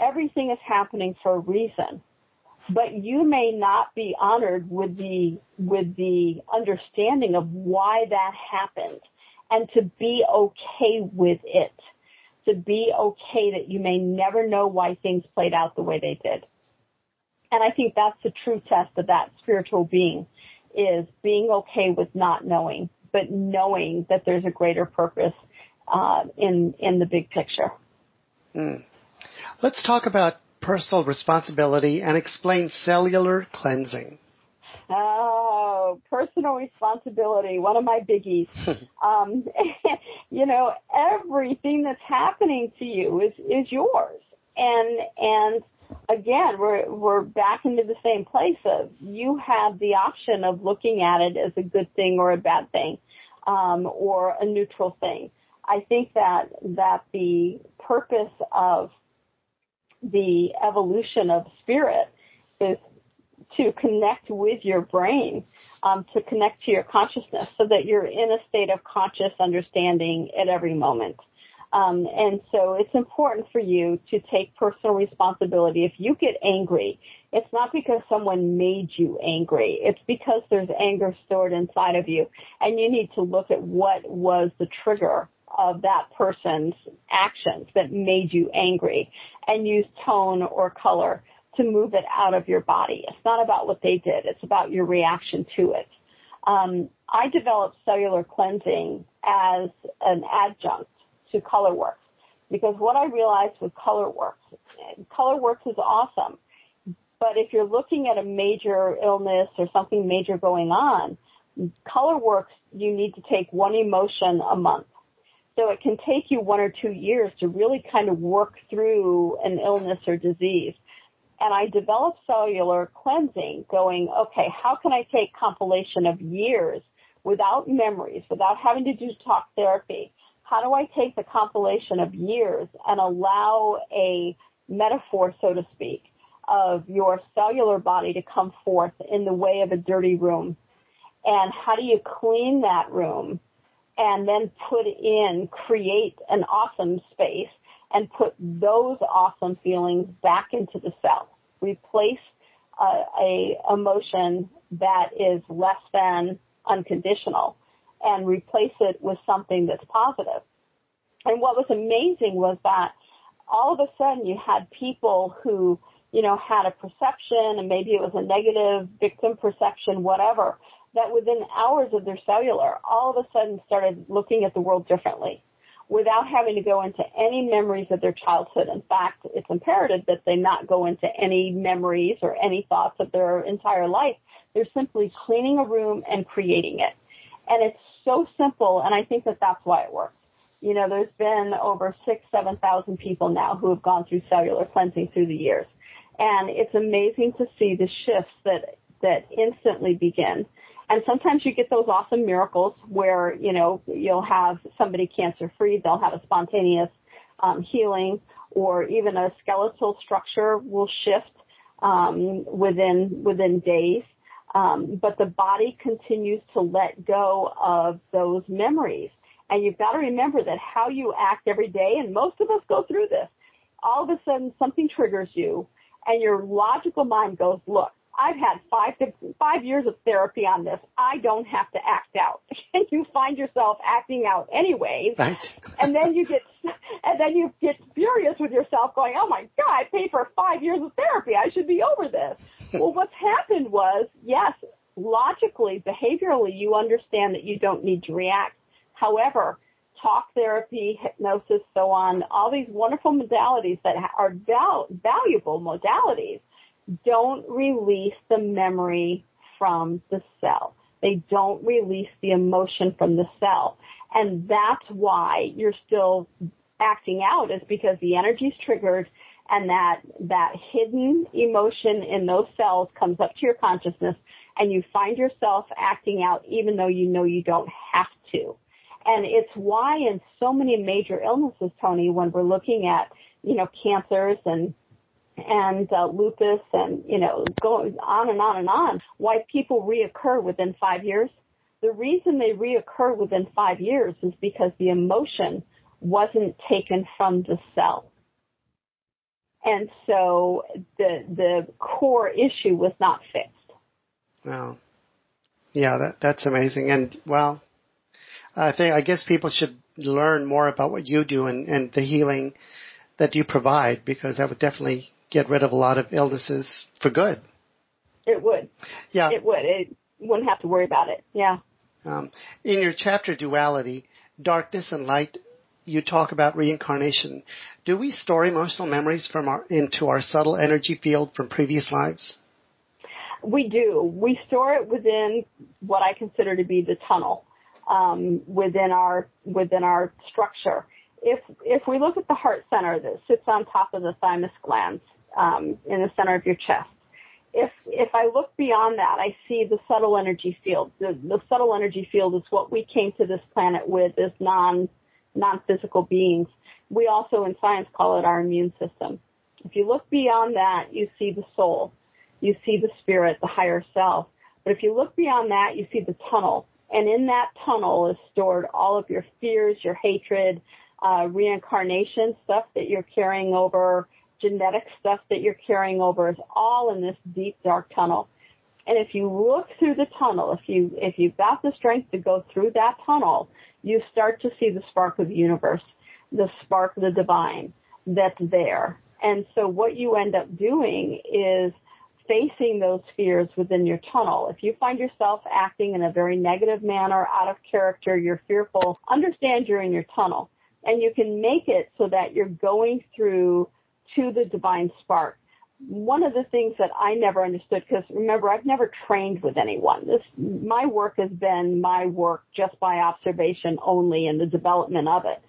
everything is happening for a reason. But you may not be honored with the with the understanding of why that happened and to be okay with it. To be okay that you may never know why things played out the way they did. And I think that's the true test of that spiritual being is being okay with not knowing, but knowing that there's a greater purpose uh, in in the big picture. Mm. Let's talk about personal responsibility and explain cellular cleansing. Oh, personal responsibility, one of my biggies. um, you know, everything that's happening to you is is yours, and and again, we're we're back into the same place of you have the option of looking at it as a good thing or a bad thing, um, or a neutral thing. I think that that the purpose of the evolution of spirit is to connect with your brain, um, to connect to your consciousness, so that you're in a state of conscious understanding at every moment. Um, and so it's important for you to take personal responsibility. If you get angry, it's not because someone made you angry. It's because there's anger stored inside of you. And you need to look at what was the trigger of that person's actions that made you angry and use tone or color to move it out of your body. It's not about what they did. It's about your reaction to it. Um, I developed cellular cleansing as an adjunct to color work because what I realized with color work, ColorWorks, ColorWorks is awesome, but if you're looking at a major illness or something major going on, ColorWorks, you need to take one emotion a month. So it can take you one or two years to really kind of work through an illness or disease. And I developed cellular cleansing going, okay, how can I take compilation of years without memories, without having to do talk therapy, how do I take the compilation of years and allow a metaphor, so to speak, of your cellular body to come forth in the way of a dirty room? And how do you clean that room and then put in, create an awesome space and put those awesome feelings back into the cell? Replace uh, a emotion that is less than unconditional and replace it with something that's positive. And what was amazing was that all of a sudden you had people who, you know, had a perception and maybe it was a negative victim perception, whatever, that within hours of their cellular, all of a sudden started looking at the world differently without having to go into any memories of their childhood. In fact, it's imperative that they not go into any memories or any thoughts of their entire life. They're simply cleaning a room and creating it. And it's so simple, and I think that that's why it works. You know, there's been over six, seven thousand people now who have gone through cellular cleansing through the years. And it's amazing to see the shifts that, that instantly begin. And sometimes you get those awesome miracles where, you know, you'll have somebody cancer free, they'll have a spontaneous um, healing, or even a skeletal structure will shift um, within within days. Um, but the body continues to let go of those memories. And you've got to remember that how you act every day, and most of us go through this, all of a sudden something triggers you and your logical mind goes, look, I've had five to five years of therapy on this. I don't have to act out. And you find yourself acting out anyways. Right. and then you get, and then you get furious with yourself going, oh my God, I paid for five years of therapy. I should be over this. well, what's happened was, yes, logically, behaviorally, you understand that you don't need to react. However, talk therapy, hypnosis, so on, all these wonderful modalities that are val- valuable modalities don't release the memory from the cell. They don't release the emotion from the cell. And that's why you're still acting out is because the energy's triggered and that, that hidden emotion in those cells comes up to your consciousness and you find yourself acting out even though you know you don't have to. And it's why in so many major illnesses, Tony, when we're looking at, you know, cancers and and uh, lupus and you know going on and on and on why people reoccur within five years. The reason they reoccur within five years is because the emotion wasn't taken from the cell. And so the the core issue was not fixed. Well yeah that that's amazing. And well i think i guess people should learn more about what you do and, and the healing that you provide because that would definitely get rid of a lot of illnesses for good. It would. Yeah. It would. It wouldn't have to worry about it. Yeah. Um, in your chapter Duality, Darkness and Light, you talk about reincarnation. Do we store emotional memories from our, into our subtle energy field from previous lives? We do. We store it within what I consider to be the tunnel um, within our within our structure. If if we look at the heart center that sits on top of the thymus glands, um, in the center of your chest. If if I look beyond that, I see the subtle energy field. The, the subtle energy field is what we came to this planet with as non non physical beings. We also in science call it our immune system. If you look beyond that, you see the soul, you see the spirit, the higher self. But if you look beyond that, you see the tunnel. And in that tunnel is stored all of your fears, your hatred, uh, reincarnation stuff that you're carrying over genetic stuff that you're carrying over is all in this deep dark tunnel. And if you look through the tunnel, if you if you've got the strength to go through that tunnel, you start to see the spark of the universe, the spark of the divine that's there. And so what you end up doing is facing those fears within your tunnel. If you find yourself acting in a very negative manner, out of character, you're fearful, understand you're in your tunnel. And you can make it so that you're going through to the divine spark. One of the things that I never understood, because remember, I've never trained with anyone. This, my work has been my work just by observation only and the development of it.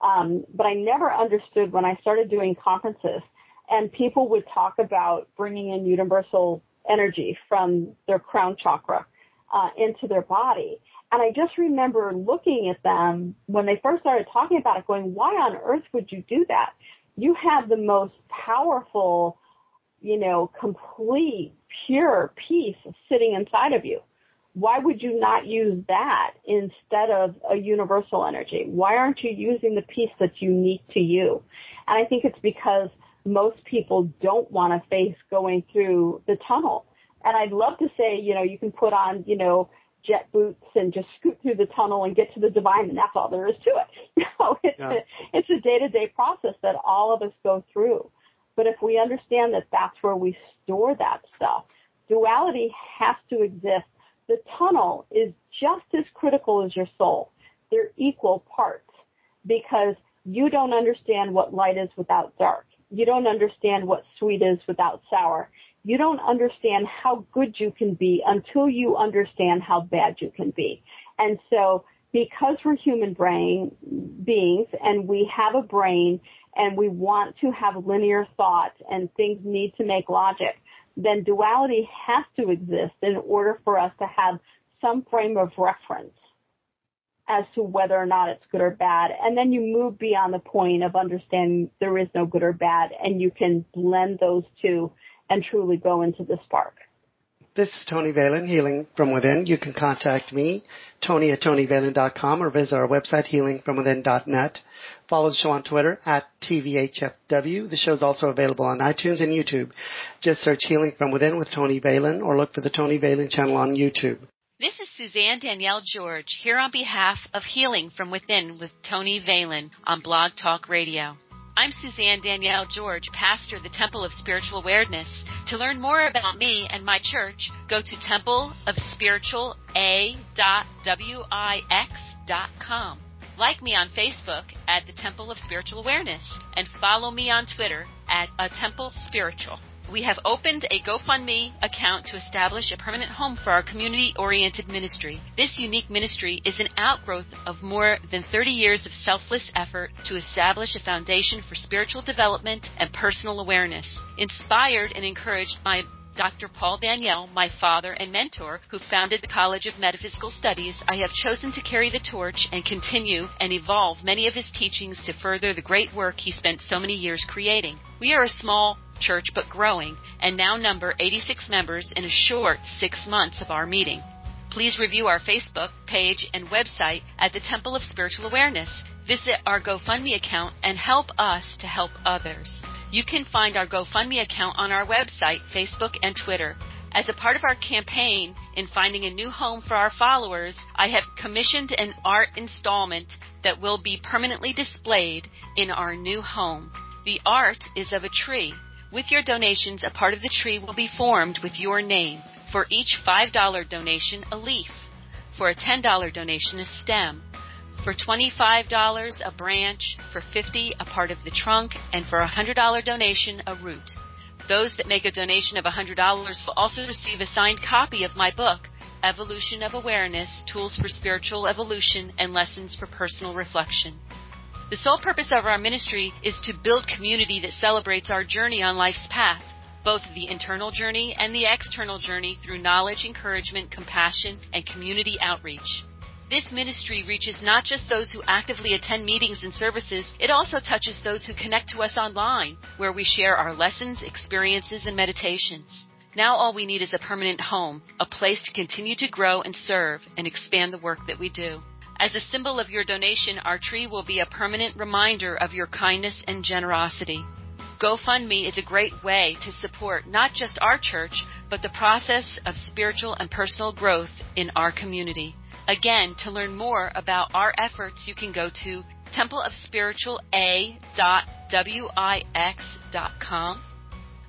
Um, but I never understood when I started doing conferences and people would talk about bringing in universal energy from their crown chakra uh, into their body. And I just remember looking at them when they first started talking about it, going, why on earth would you do that? You have the most powerful, you know, complete, pure peace sitting inside of you. Why would you not use that instead of a universal energy? Why aren't you using the peace that's unique to you? And I think it's because most people don't want to face going through the tunnel. And I'd love to say, you know, you can put on, you know, jet boots and just scoot through the tunnel and get to the divine and that's all there is to it. No, it's yeah. a, it's a day to day process that all of us go through. But if we understand that that's where we store that stuff, duality has to exist the tunnel is just as critical as your soul. They're equal parts because you don't understand what light is without dark. You don't understand what sweet is without sour. You don't understand how good you can be until you understand how bad you can be. And so because we're human brain beings and we have a brain and we want to have linear thought and things need to make logic, then duality has to exist in order for us to have some frame of reference as to whether or not it's good or bad. And then you move beyond the point of understanding there is no good or bad and you can blend those two and truly go into the spark. This is Tony Valen, Healing from Within. You can contact me, Tony at TonyValen.com or visit our website, healingfromwithin.net. Follow the show on Twitter at TVHFW. The show is also available on iTunes and YouTube. Just search Healing from Within with Tony Valen or look for the Tony Valen channel on YouTube. This is Suzanne Danielle George here on behalf of Healing from Within with Tony Valen on Blog Talk Radio. I'm Suzanne Danielle George, pastor of the Temple of Spiritual Awareness. To learn more about me and my church, go to templeofspirituala.wix.com. Like me on Facebook at the Temple of Spiritual Awareness and follow me on Twitter at a Temple Spiritual. We have opened a GoFundMe account to establish a permanent home for our community oriented ministry. This unique ministry is an outgrowth of more than 30 years of selfless effort to establish a foundation for spiritual development and personal awareness. Inspired and encouraged by Dr. Paul Daniel, my father and mentor, who founded the College of Metaphysical Studies, I have chosen to carry the torch and continue and evolve many of his teachings to further the great work he spent so many years creating. We are a small church but growing and now number 86 members in a short six months of our meeting. Please review our Facebook page and website at the Temple of Spiritual Awareness. Visit our GoFundMe account and help us to help others. You can find our GoFundMe account on our website, Facebook, and Twitter. As a part of our campaign in finding a new home for our followers, I have commissioned an art installment that will be permanently displayed in our new home. The art is of a tree with your donations, a part of the tree will be formed with your name. For each $5 donation, a leaf. For a $10 donation, a stem. For $25, a branch. For 50 a part of the trunk. And for a $100 donation, a root. Those that make a donation of $100 will also receive a signed copy of my book, Evolution of Awareness Tools for Spiritual Evolution and Lessons for Personal Reflection. The sole purpose of our ministry is to build community that celebrates our journey on life's path, both the internal journey and the external journey through knowledge, encouragement, compassion, and community outreach. This ministry reaches not just those who actively attend meetings and services, it also touches those who connect to us online, where we share our lessons, experiences, and meditations. Now all we need is a permanent home, a place to continue to grow and serve and expand the work that we do. As a symbol of your donation, our tree will be a permanent reminder of your kindness and generosity. GoFundMe is a great way to support not just our church, but the process of spiritual and personal growth in our community. Again, to learn more about our efforts, you can go to templeofspirituala.wix.com.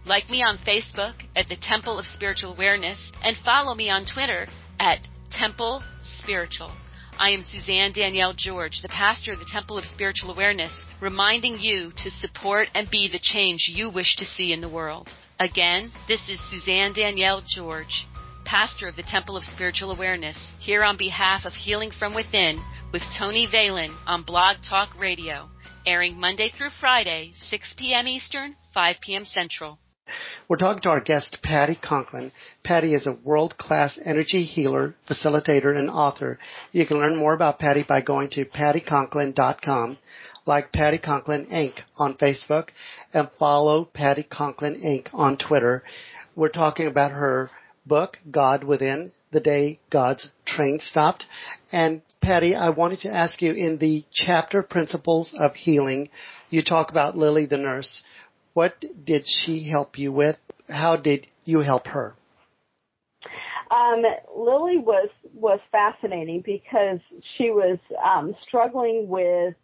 Like me on Facebook at the Temple of Spiritual Awareness and follow me on Twitter at Temple Spiritual. I am Suzanne Danielle George, the pastor of the Temple of Spiritual Awareness, reminding you to support and be the change you wish to see in the world. Again, this is Suzanne Danielle George, pastor of the Temple of Spiritual Awareness, here on behalf of Healing from Within with Tony Valen on Blog Talk Radio, airing Monday through Friday, 6 p.m. Eastern, 5 p.m. Central. We're talking to our guest, Patti Conklin. Patti is a world-class energy healer, facilitator, and author. You can learn more about Patti by going to patticonklin.com, like Patti Conklin Inc. on Facebook, and follow Patti Conklin Inc. on Twitter. We're talking about her book, God Within, The Day God's Train Stopped. And Patti, I wanted to ask you in the chapter Principles of Healing, you talk about Lily the nurse. What did she help you with? How did you help her? Um, Lily was was fascinating because she was um, struggling with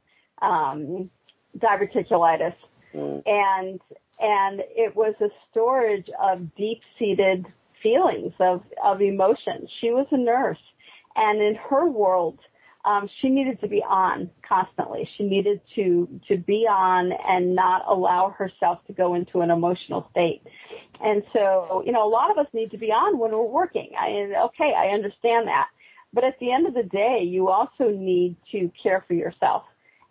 um, diverticulitis, mm. and and it was a storage of deep seated feelings of, of emotions. She was a nurse and in her world, um, she needed to be on constantly. She needed to to be on and not allow herself to go into an emotional state. And so, you know, a lot of us need to be on when we're working. I okay, I understand that. But at the end of the day, you also need to care for yourself.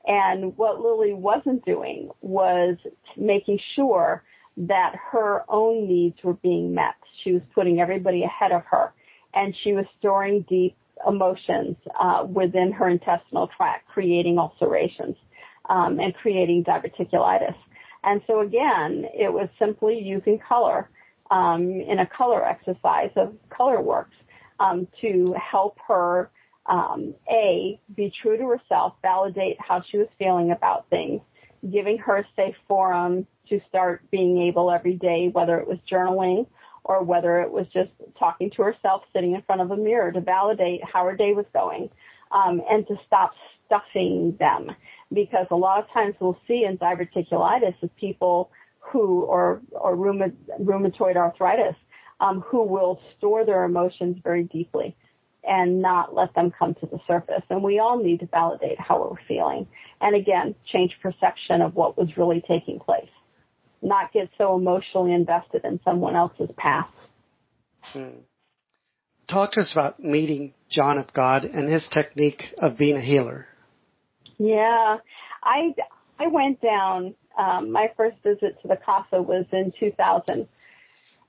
And what Lily wasn't doing was making sure that her own needs were being met. She was putting everybody ahead of her and she was storing deep emotions uh, within her intestinal tract, creating ulcerations um, and creating diverticulitis. And so again, it was simply using color um, in a color exercise of color works um, to help her um, a be true to herself, validate how she was feeling about things, giving her a safe forum to start being able every day, whether it was journaling or whether it was just talking to herself, sitting in front of a mirror to validate how her day was going, um, and to stop stuffing them. Because a lot of times we'll see in diverticulitis is people who, or, or rheumatoid arthritis, um, who will store their emotions very deeply and not let them come to the surface. And we all need to validate how we're feeling. And again, change perception of what was really taking place not get so emotionally invested in someone else's past. Hmm. Talk to us about meeting John of God and his technique of being a healer. Yeah, I I went down. Um, my first visit to the Casa was in 2000,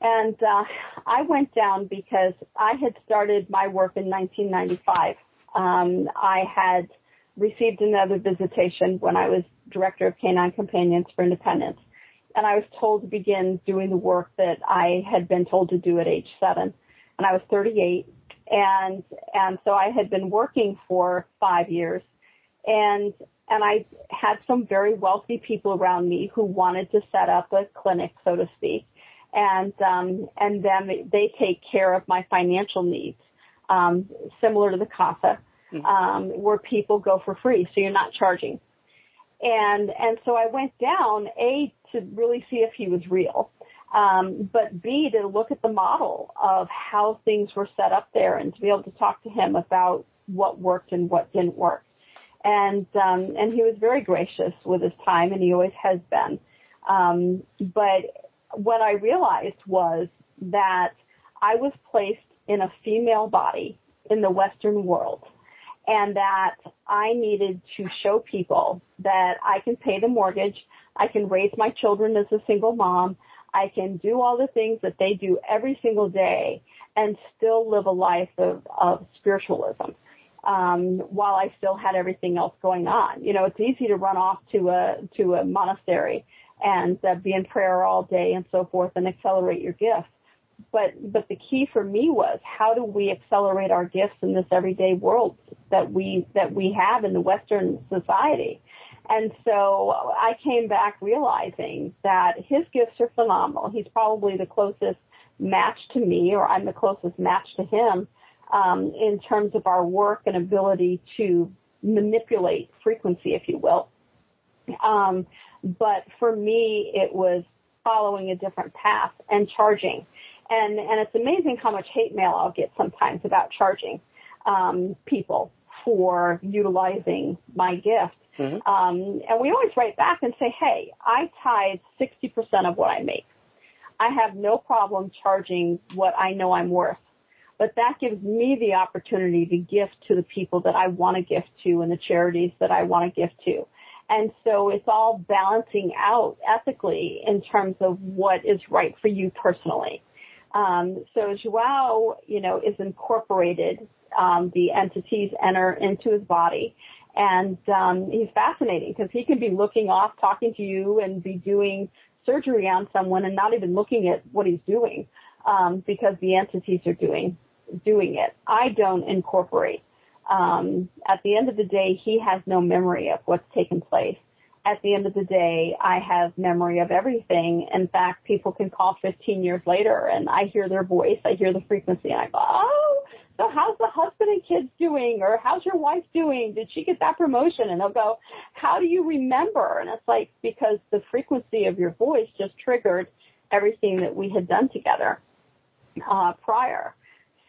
and uh, I went down because I had started my work in 1995. Um, I had received another visitation when I was director of Canine Companions for Independence and I was told to begin doing the work that I had been told to do at age seven. And I was 38, and and so I had been working for five years, and and I had some very wealthy people around me who wanted to set up a clinic, so to speak, and um, and then they take care of my financial needs, um, similar to the CASA, mm-hmm. um, where people go for free, so you're not charging. And and so I went down a to really see if he was real. Um, but B, to look at the model of how things were set up there and to be able to talk to him about what worked and what didn't work. And, um, and he was very gracious with his time and he always has been. Um, but what I realized was that I was placed in a female body in the Western world and that I needed to show people that I can pay the mortgage, I can raise my children as a single mom. I can do all the things that they do every single day and still live a life of, of spiritualism. Um, while I still had everything else going on. You know, it's easy to run off to a, to a monastery and uh, be in prayer all day and so forth and accelerate your gifts. But, but the key for me was how do we accelerate our gifts in this everyday world that we, that we have in the Western society? And so I came back realizing that his gifts are phenomenal. He's probably the closest match to me, or I'm the closest match to him um, in terms of our work and ability to manipulate frequency, if you will. Um, but for me, it was following a different path and charging. And, and it's amazing how much hate mail I'll get sometimes about charging um, people for utilizing my gift. Mm-hmm. Um, and we always write back and say, hey, I tithe 60% of what I make. I have no problem charging what I know I'm worth. But that gives me the opportunity to gift to the people that I want to gift to and the charities that I want to gift to. And so it's all balancing out ethically in terms of what is right for you personally. Um, so Joao, you know, is incorporated. Um, the entities enter into his body and um, he's fascinating because he can be looking off, talking to you, and be doing surgery on someone and not even looking at what he's doing um, because the entities are doing doing it. I don't incorporate. Um, at the end of the day, he has no memory of what's taken place. At the end of the day, I have memory of everything. In fact, people can call 15 years later and I hear their voice, I hear the frequency, and I go, oh, so how's the husband and kids doing? Or how's your wife doing? Did she get that promotion? And they'll go, how do you remember? And it's like, because the frequency of your voice just triggered everything that we had done together. uh, prior.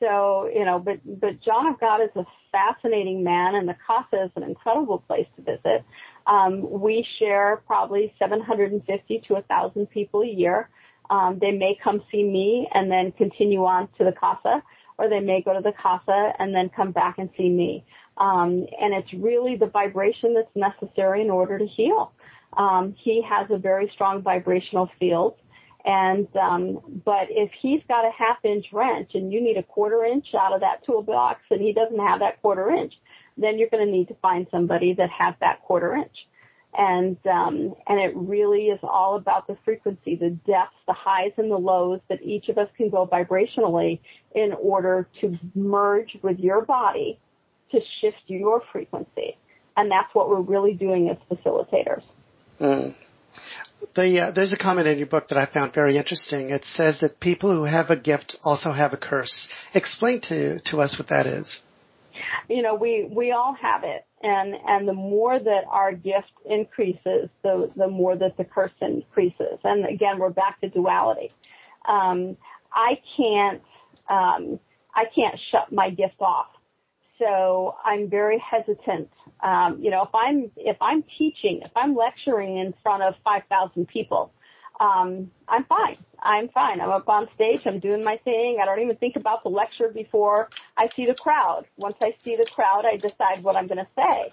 So, you know, but, but John of God is a fascinating man and the Casa is an incredible place to visit. Um, we share probably 750 to 1,000 people a year. Um, they may come see me and then continue on to the Casa, or they may go to the Casa and then come back and see me. Um, and it's really the vibration that's necessary in order to heal. Um, he has a very strong vibrational field. And, um, but if he's got a half inch wrench and you need a quarter inch out of that toolbox and he doesn't have that quarter inch, then you're going to need to find somebody that has that quarter inch. And, um, and it really is all about the frequency, the depths, the highs and the lows that each of us can go vibrationally in order to merge with your body to shift your frequency. And that's what we're really doing as facilitators. Mm. The, uh, there's a comment in your book that I found very interesting. It says that people who have a gift also have a curse. Explain to, to us what that is. You know, we, we all have it. And, and the more that our gift increases, the, the more that the curse increases. And again, we're back to duality. Um, I can't, um, I can't shut my gift off so I'm very hesitant. Um, you know, if I'm if I'm teaching, if I'm lecturing in front of 5,000 people, um, I'm fine. I'm fine. I'm up on stage. I'm doing my thing. I don't even think about the lecture before I see the crowd. Once I see the crowd, I decide what I'm going to say.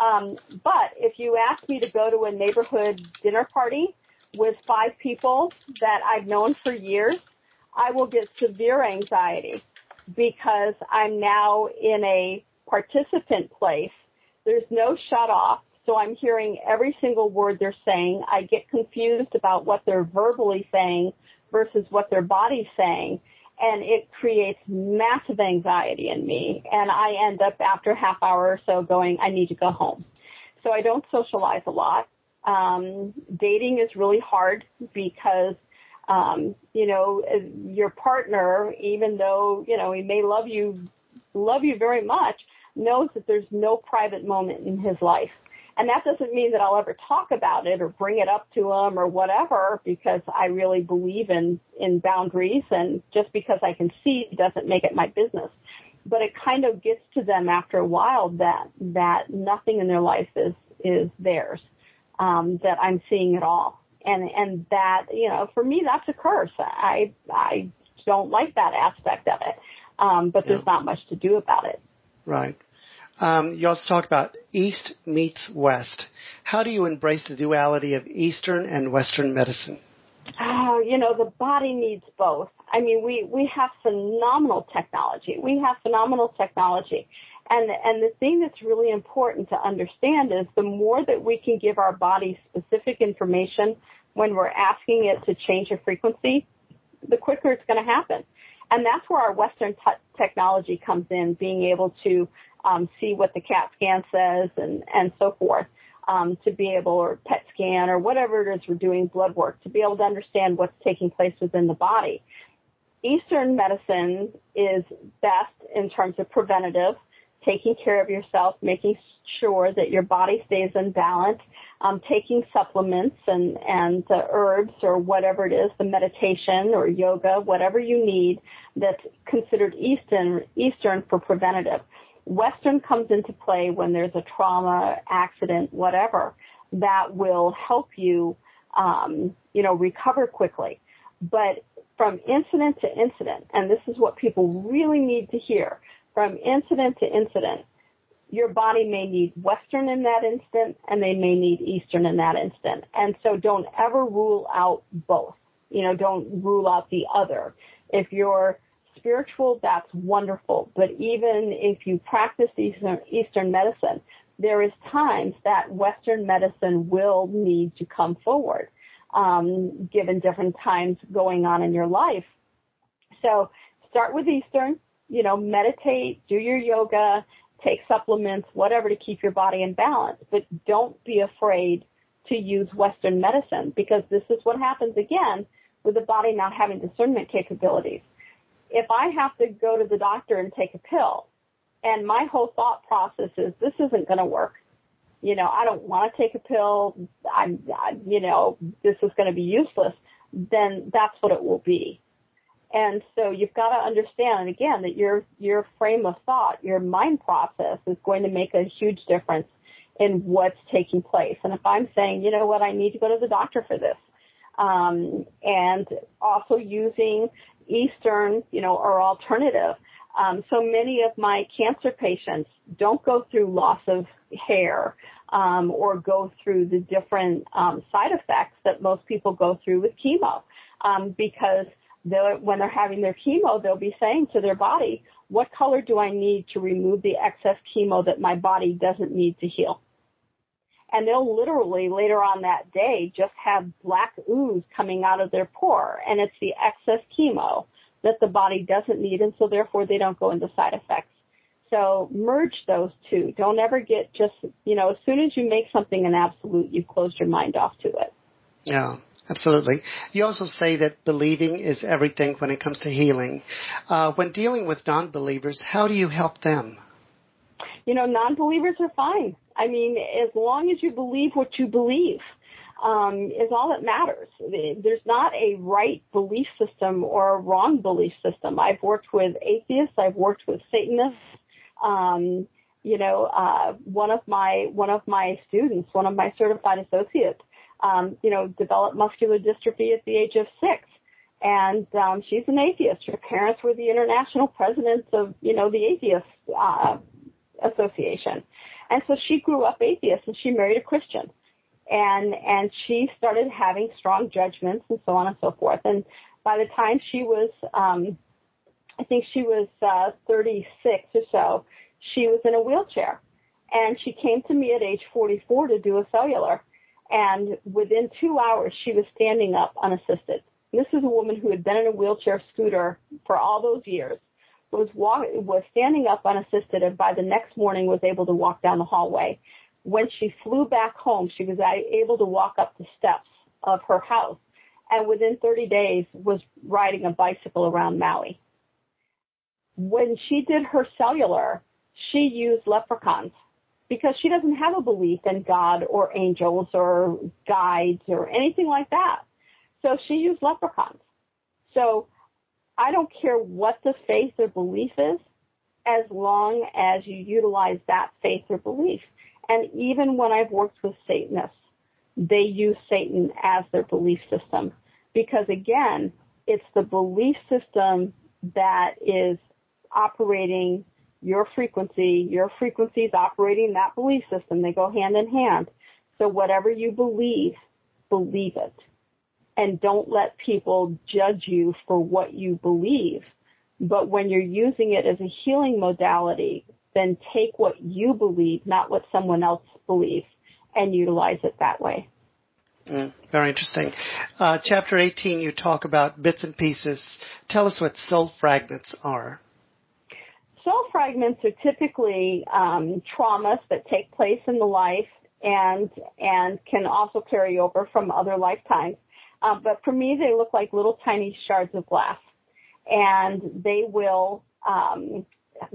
Um, but if you ask me to go to a neighborhood dinner party with five people that I've known for years, I will get severe anxiety because I'm now in a participant place. There's no shut off. So I'm hearing every single word they're saying. I get confused about what they're verbally saying versus what their body's saying. And it creates massive anxiety in me. And I end up after a half hour or so going, I need to go home. So I don't socialize a lot. Um, dating is really hard because um, you know, your partner, even though, you know, he may love you, love you very much, knows that there's no private moment in his life. And that doesn't mean that I'll ever talk about it or bring it up to them or whatever because I really believe in, in boundaries and just because I can see doesn't make it my business. But it kind of gets to them after a while that, that nothing in their life is, is theirs. Um, that I'm seeing it all and and that you know for me that's a curse. I I don't like that aspect of it, um, but there's yeah. not much to do about it. Right. Um, you also talk about East meets West. How do you embrace the duality of Eastern and Western medicine? Oh, you know, the body needs both. I mean, we, we have phenomenal technology. We have phenomenal technology. And, and the thing that's really important to understand is the more that we can give our body specific information when we're asking it to change a frequency, the quicker it's going to happen. And that's where our Western t- technology comes in, being able to um, see what the CAT scan says and, and so forth, um, to be able, or PET scan or whatever it is we're doing, blood work, to be able to understand what's taking place within the body. Eastern medicine is best in terms of preventative taking care of yourself, making sure that your body stays in balance, um, taking supplements and and uh, herbs or whatever it is, the meditation or yoga, whatever you need that's considered Eastern Eastern for preventative. Western comes into play when there's a trauma, accident, whatever that will help you, um, you know, recover quickly. But from incident to incident, and this is what people really need to hear from incident to incident, your body may need Western in that instant and they may need Eastern in that instant. And so don't ever rule out both. You know, don't rule out the other. If you're spiritual, that's wonderful. But even if you practice Eastern, Eastern medicine, there is times that Western medicine will need to come forward, um, given different times going on in your life. So start with Eastern, you know, meditate, do your yoga, take supplements, whatever to keep your body in balance. But don't be afraid to use Western medicine because this is what happens again with the body not having discernment capabilities. If I have to go to the doctor and take a pill and my whole thought process is this isn't going to work. You know, I don't want to take a pill. I'm, I, you know, this is going to be useless. Then that's what it will be. And so you've got to understand, again, that your your frame of thought, your mind process, is going to make a huge difference in what's taking place. And if I'm saying, you know what, I need to go to the doctor for this, um, and also using Eastern, you know, or alternative. Um, so many of my cancer patients don't go through loss of hair um, or go through the different um, side effects that most people go through with chemo um, because when they're having their chemo, they'll be saying to their body, what color do I need to remove the excess chemo that my body doesn't need to heal? And they'll literally later on that day just have black ooze coming out of their pore and it's the excess chemo that the body doesn't need and so therefore they don't go into side effects. So merge those two. Don't ever get just, you know, as soon as you make something an absolute, you've closed your mind off to it. Yeah. Absolutely. You also say that believing is everything when it comes to healing. Uh, when dealing with non-believers, how do you help them? You know, non-believers are fine. I mean, as long as you believe what you believe, um, is all that matters. There's not a right belief system or a wrong belief system. I've worked with atheists. I've worked with Satanists. Um, you know, uh, one of my one of my students, one of my certified associates, um, you know, developed muscular dystrophy at the age of six. And um, she's an atheist. Her parents were the international presidents of, you know, the Atheist uh, Association. And so she grew up atheist and she married a Christian. And and she started having strong judgments and so on and so forth. And by the time she was um I think she was uh 36 or so, she was in a wheelchair. And she came to me at age 44 to do a cellular and within two hours she was standing up unassisted. This is a woman who had been in a wheelchair scooter for all those years, was walk, was standing up unassisted, and by the next morning was able to walk down the hallway. When she flew back home, she was able to walk up the steps of her house, and within 30 days was riding a bicycle around Maui. When she did her cellular, she used leprechauns because she doesn't have a belief in God or angels or guides or anything like that. So she used leprechauns. So I don't care what the faith or belief is, as long as you utilize that faith or belief. And even when I've worked with Satanists, they use Satan as their belief system because again, it's the belief system that is operating your frequency, your frequency is operating that belief system. They go hand in hand. So whatever you believe, believe it. And don't let people judge you for what you believe. But when you're using it as a healing modality, then take what you believe, not what someone else believes, and utilize it that way. Mm, very interesting. Uh, chapter 18, you talk about bits and pieces. Tell us what soul fragments are soul fragments are typically um, traumas that take place in the life and and can also carry over from other lifetimes. Uh, but for me, they look like little tiny shards of glass, and they will um,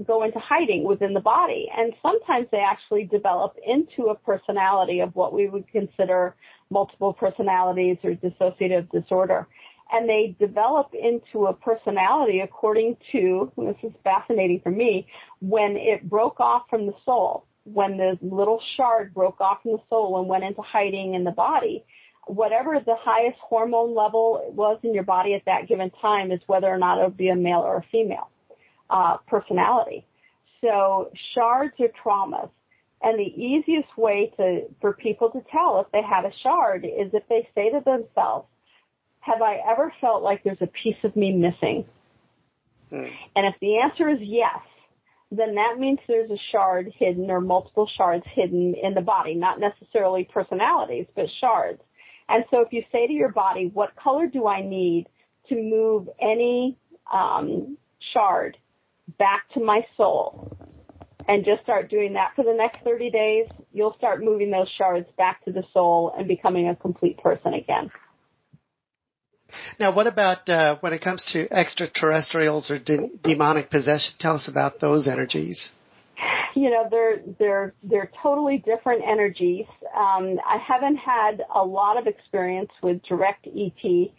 go into hiding within the body. And sometimes they actually develop into a personality of what we would consider multiple personalities or dissociative disorder. And they develop into a personality according to, this is fascinating for me, when it broke off from the soul, when the little shard broke off from the soul and went into hiding in the body, whatever the highest hormone level was in your body at that given time is whether or not it would be a male or a female uh, personality. So shards are traumas. And the easiest way to, for people to tell if they have a shard is if they say to themselves, have I ever felt like there's a piece of me missing? Mm. And if the answer is yes, then that means there's a shard hidden or multiple shards hidden in the body, not necessarily personalities, but shards. And so if you say to your body, what color do I need to move any um, shard back to my soul? And just start doing that for the next 30 days, you'll start moving those shards back to the soul and becoming a complete person again. Now, what about uh, when it comes to extraterrestrials or de- demonic possession? Tell us about those energies. You know, they're they're they're totally different energies. Um, I haven't had a lot of experience with direct ET.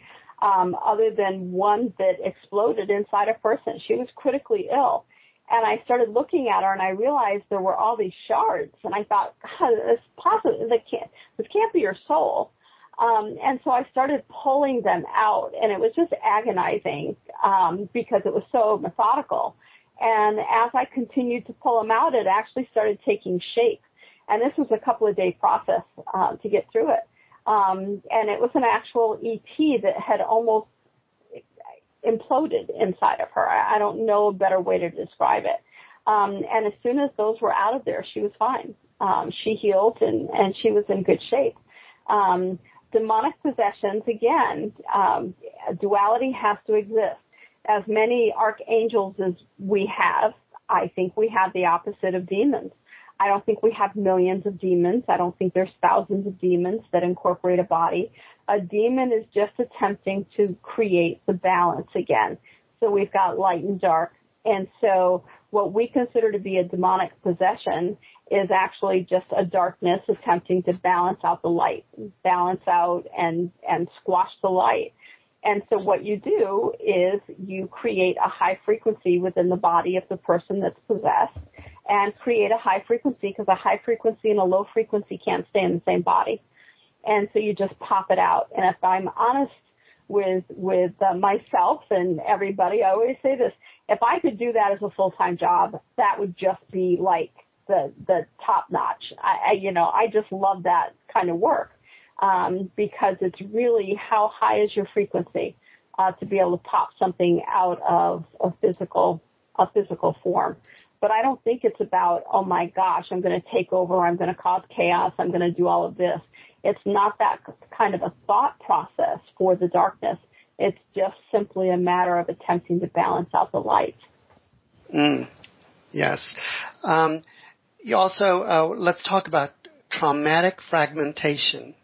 um, other than one that exploded inside a person. She was critically ill. And I started looking at her and I realized there were all these shards and I thought, God, this possibly, can't, this can't be your soul. Um, and so I started pulling them out and it was just agonizing, um, because it was so methodical. And as I continued to pull them out, it actually started taking shape. And this was a couple of day process, uh, to get through it. Um, and it was an actual ET that had almost imploded inside of her. I, I don't know a better way to describe it. Um, and as soon as those were out of there, she was fine. Um, she healed and, and she was in good shape. Um, demonic possessions, again, um, duality has to exist. As many archangels as we have, I think we have the opposite of demons. I don't think we have millions of demons. I don't think there's thousands of demons that incorporate a body. A demon is just attempting to create the balance again. So we've got light and dark. And so what we consider to be a demonic possession is actually just a darkness attempting to balance out the light, balance out and, and squash the light. And so what you do is you create a high frequency within the body of the person that's possessed and create a high frequency because a high frequency and a low frequency can't stay in the same body. And so you just pop it out. And if I'm honest with with uh, myself and everybody, I always say this: if I could do that as a full time job, that would just be like the the top notch. I, I you know I just love that kind of work um, because it's really how high is your frequency uh, to be able to pop something out of a physical a physical form. But I don't think it's about, oh my gosh, I'm going to take over, I'm going to cause chaos, I'm going to do all of this. It's not that kind of a thought process for the darkness. It's just simply a matter of attempting to balance out the light. Mm, yes. Um, you also, uh, let's talk about traumatic fragmentation.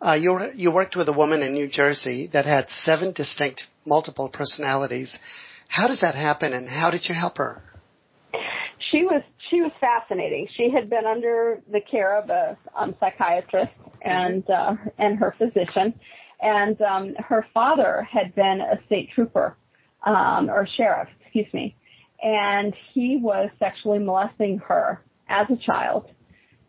Uh, you, you worked with a woman in New Jersey that had seven distinct multiple personalities. How does that happen and how did you help her? she was she was fascinating. She had been under the care of a um, psychiatrist and uh, and her physician, and um, her father had been a state trooper um, or sheriff, excuse me, and he was sexually molesting her as a child,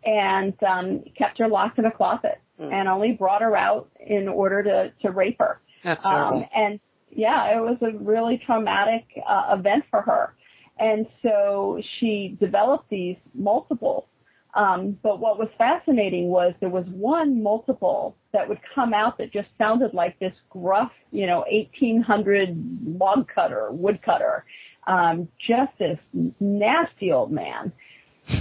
and um, kept her locked in a closet mm. and only brought her out in order to to rape her. That's um, and yeah, it was a really traumatic uh, event for her and so she developed these multiples. Um, but what was fascinating was there was one multiple that would come out that just sounded like this gruff, you know, 1800 log cutter, woodcutter, um, just this nasty old man.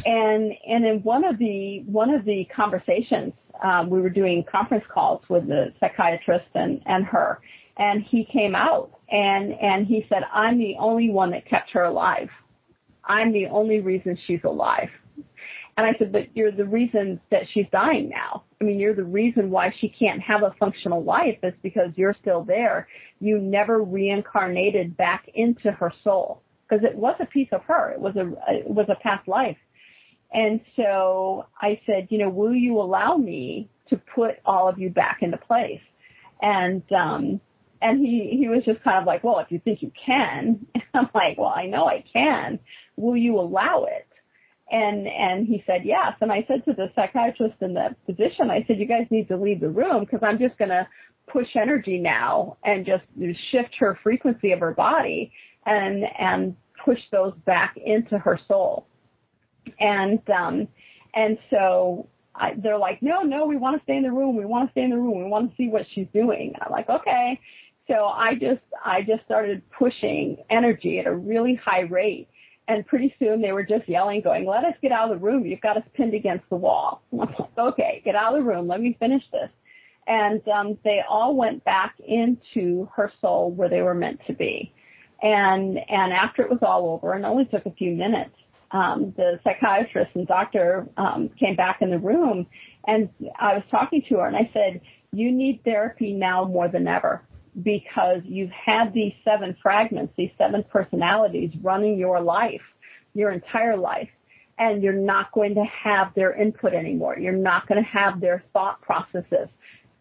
And and in one of the one of the conversations, um, we were doing conference calls with the psychiatrist and and her, and he came out and and he said, "I'm the only one that kept her alive. I'm the only reason she's alive." And I said, "But you're the reason that she's dying now. I mean, you're the reason why she can't have a functional life is because you're still there. You never reincarnated back into her soul because it was a piece of her. It was a it was a past life." And so I said, "You know, will you allow me to put all of you back into place?" And um and he he was just kind of like, well, if you think you can, I'm like, well, I know I can. Will you allow it? And and he said yes. And I said to the psychiatrist and the physician, I said, you guys need to leave the room because I'm just going to push energy now and just shift her frequency of her body and and push those back into her soul. And um and so I, they're like, no, no, we want to stay in the room. We want to stay in the room. We want to see what she's doing. And I'm like, okay. So I just, I just started pushing energy at a really high rate. And pretty soon they were just yelling, going, let us get out of the room. You've got us pinned against the wall. Like, okay, get out of the room. Let me finish this. And um, they all went back into her soul where they were meant to be. And, and after it was all over, and only took a few minutes, um, the psychiatrist and doctor um, came back in the room and I was talking to her and I said, you need therapy now more than ever because you've had these seven fragments, these seven personalities running your life, your entire life, and you're not going to have their input anymore. You're not going to have their thought processes.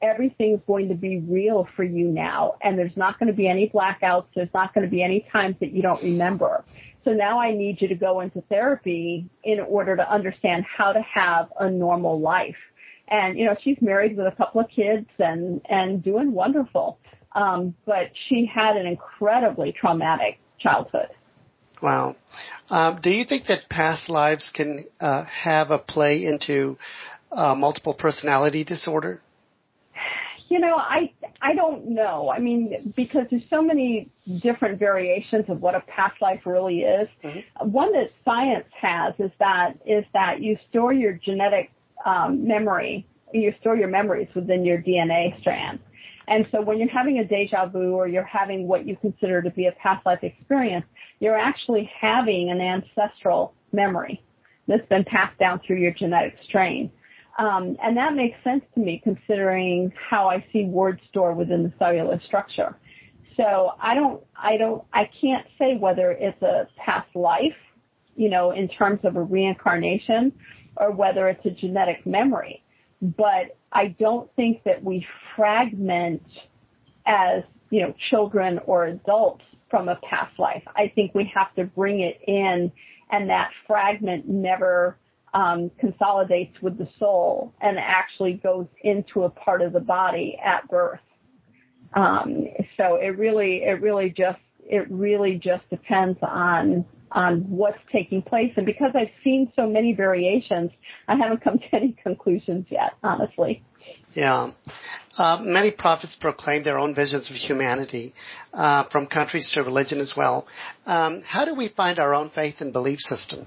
everything's going to be real for you now and there's not going to be any blackouts. There's not going to be any times that you don't remember. So now I need you to go into therapy in order to understand how to have a normal life. And, you know, she's married with a couple of kids and, and doing wonderful. Um, but she had an incredibly traumatic childhood. Wow. Um, do you think that past lives can uh, have a play into uh, multiple personality disorder? You know, I I don't know. I mean, because there's so many different variations of what a past life really is. Mm-hmm. One that science has is that is that you store your genetic um, memory, you store your memories within your DNA strand. And so when you're having a deja vu or you're having what you consider to be a past life experience, you're actually having an ancestral memory that's been passed down through your genetic strain. Um, and that makes sense to me considering how I see word store within the cellular structure. So I don't, I don't, I can't say whether it's a past life, you know, in terms of a reincarnation or whether it's a genetic memory. But I don't think that we fragment as, you know, children or adults from a past life. I think we have to bring it in and that fragment never um, consolidates with the soul and actually goes into a part of the body at birth. Um, so it really, it really just, it really just depends on on what's taking place. And because I've seen so many variations, I haven't come to any conclusions yet, honestly. Yeah. Uh, many prophets proclaim their own visions of humanity, uh, from countries to religion as well. Um, how do we find our own faith and belief system?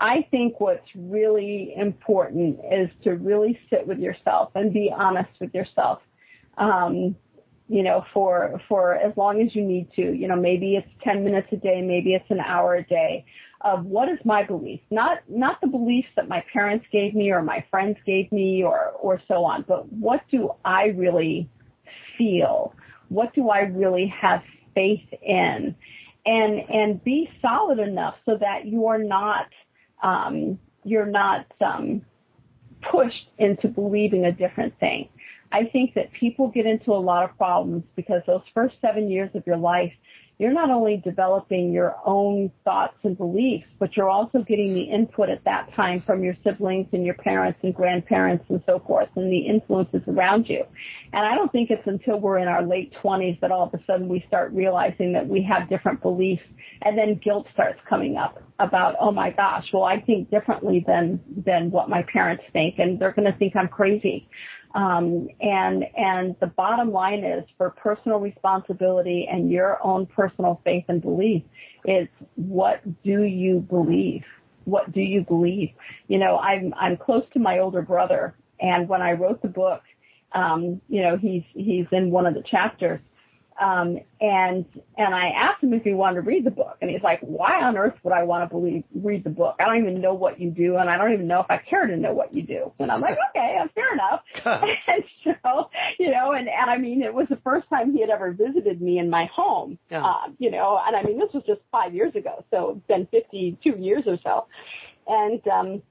I think what's really important is to really sit with yourself and be honest with yourself. Um, you know, for for as long as you need to. You know, maybe it's 10 minutes a day, maybe it's an hour a day of what is my belief, not not the beliefs that my parents gave me or my friends gave me or or so on, but what do I really feel? What do I really have faith in? And and be solid enough so that you are not um, you're not um, pushed into believing a different thing. I think that people get into a lot of problems because those first seven years of your life, you're not only developing your own thoughts and beliefs, but you're also getting the input at that time from your siblings and your parents and grandparents and so forth and the influences around you. And I don't think it's until we're in our late 20s that all of a sudden we start realizing that we have different beliefs and then guilt starts coming up about, oh my gosh, well I think differently than, than what my parents think and they're going to think I'm crazy. Um, and and the bottom line is for personal responsibility and your own personal faith and belief is what do you believe? What do you believe? You know, I'm I'm close to my older brother, and when I wrote the book, um, you know, he's he's in one of the chapters, um, and and I asked him if he wanted to read the book, and he's like, "Why on earth would I want to believe read the book? I don't even know what you do, and I don't even know if I care to know what you do." And I'm like, "Okay, fair enough." and so, you know, and and I mean, it was the first time he had ever visited me in my home, yeah. uh, you know, and I mean, this was just five years ago, so it's been 52 years or so, and um,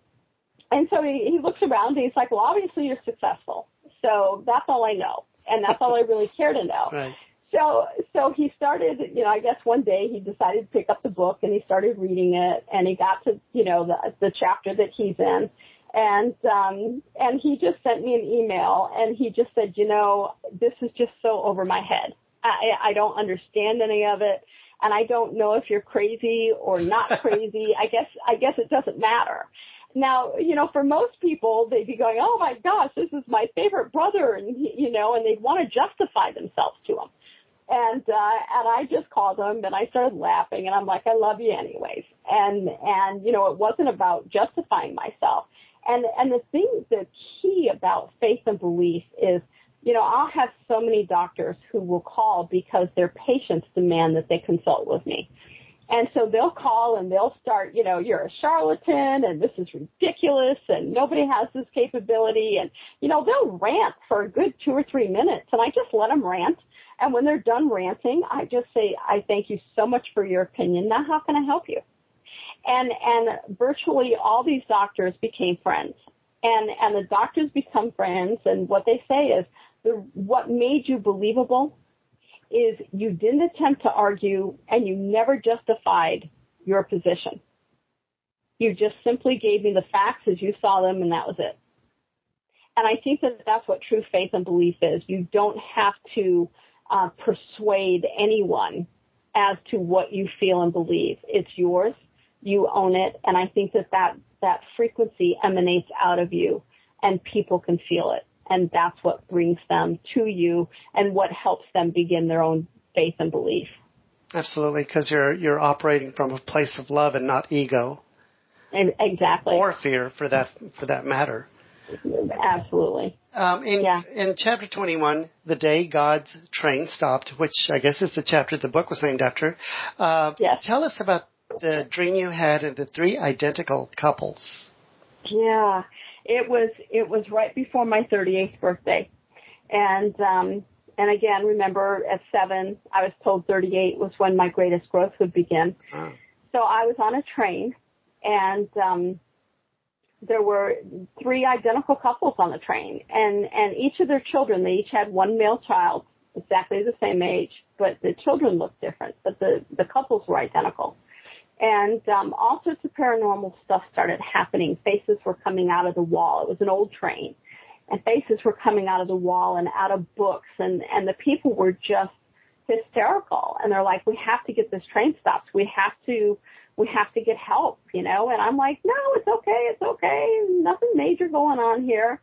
and so he, he looks around and he's like, "Well, obviously you're successful, so that's all I know." And that's all I really care to know. Right so so he started you know i guess one day he decided to pick up the book and he started reading it and he got to you know the the chapter that he's in. And um and he just sent me an email and he just said you know this is just so over my head. I i don't understand any of it and i don't know if you're crazy or not crazy. I guess i guess it doesn't matter. Now, you know, for most people, they'd be going, "Oh my gosh, this is my favorite brother," and you know, and they'd want to justify themselves to him. And uh, and I just called him and I started laughing and I'm like, I love you anyways. And and you know, it wasn't about justifying myself. And and the thing, the key about faith and belief is, you know, I'll have so many doctors who will call because their patients demand that they consult with me. And so they'll call and they'll start, you know, you're a charlatan and this is ridiculous and nobody has this capability. And, you know, they'll rant for a good two or three minutes and I just let them rant and when they're done ranting, I just say, I thank you so much for your opinion. Now how can I help you? And, and virtually all these doctors became friends. and and the doctors become friends. And what they say is, the what made you believable is you didn't attempt to argue and you never justified your position. You just simply gave me the facts as you saw them, and that was it. And I think that that's what true faith and belief is. You don't have to uh, persuade anyone as to what you feel and believe. It's yours. You own it. And I think that that, that frequency emanates out of you and people can feel it. And that's what brings them to you and what helps them begin their own faith and belief. Absolutely, because you're you're operating from a place of love and not ego. And exactly. Or fear, for that for that matter. Absolutely. Um, in, yeah. in chapter 21, the day God's train stopped, which I guess is the chapter the book was named after. Uh, yes. Tell us about the dream you had of the three identical couples. Yeah, it was it was right before my 38th birthday, and um, and again, remember at seven, I was told 38 was when my greatest growth would begin. Oh. So I was on a train, and um, there were three identical couples on the train and and each of their children they each had one male child exactly the same age but the children looked different but the the couples were identical. And um all sorts of paranormal stuff started happening. Faces were coming out of the wall. It was an old train. And faces were coming out of the wall and out of books and and the people were just hysterical. And they're like we have to get this train stopped. We have to we have to get help, you know? And I'm like, no, it's okay. It's okay. Nothing major going on here.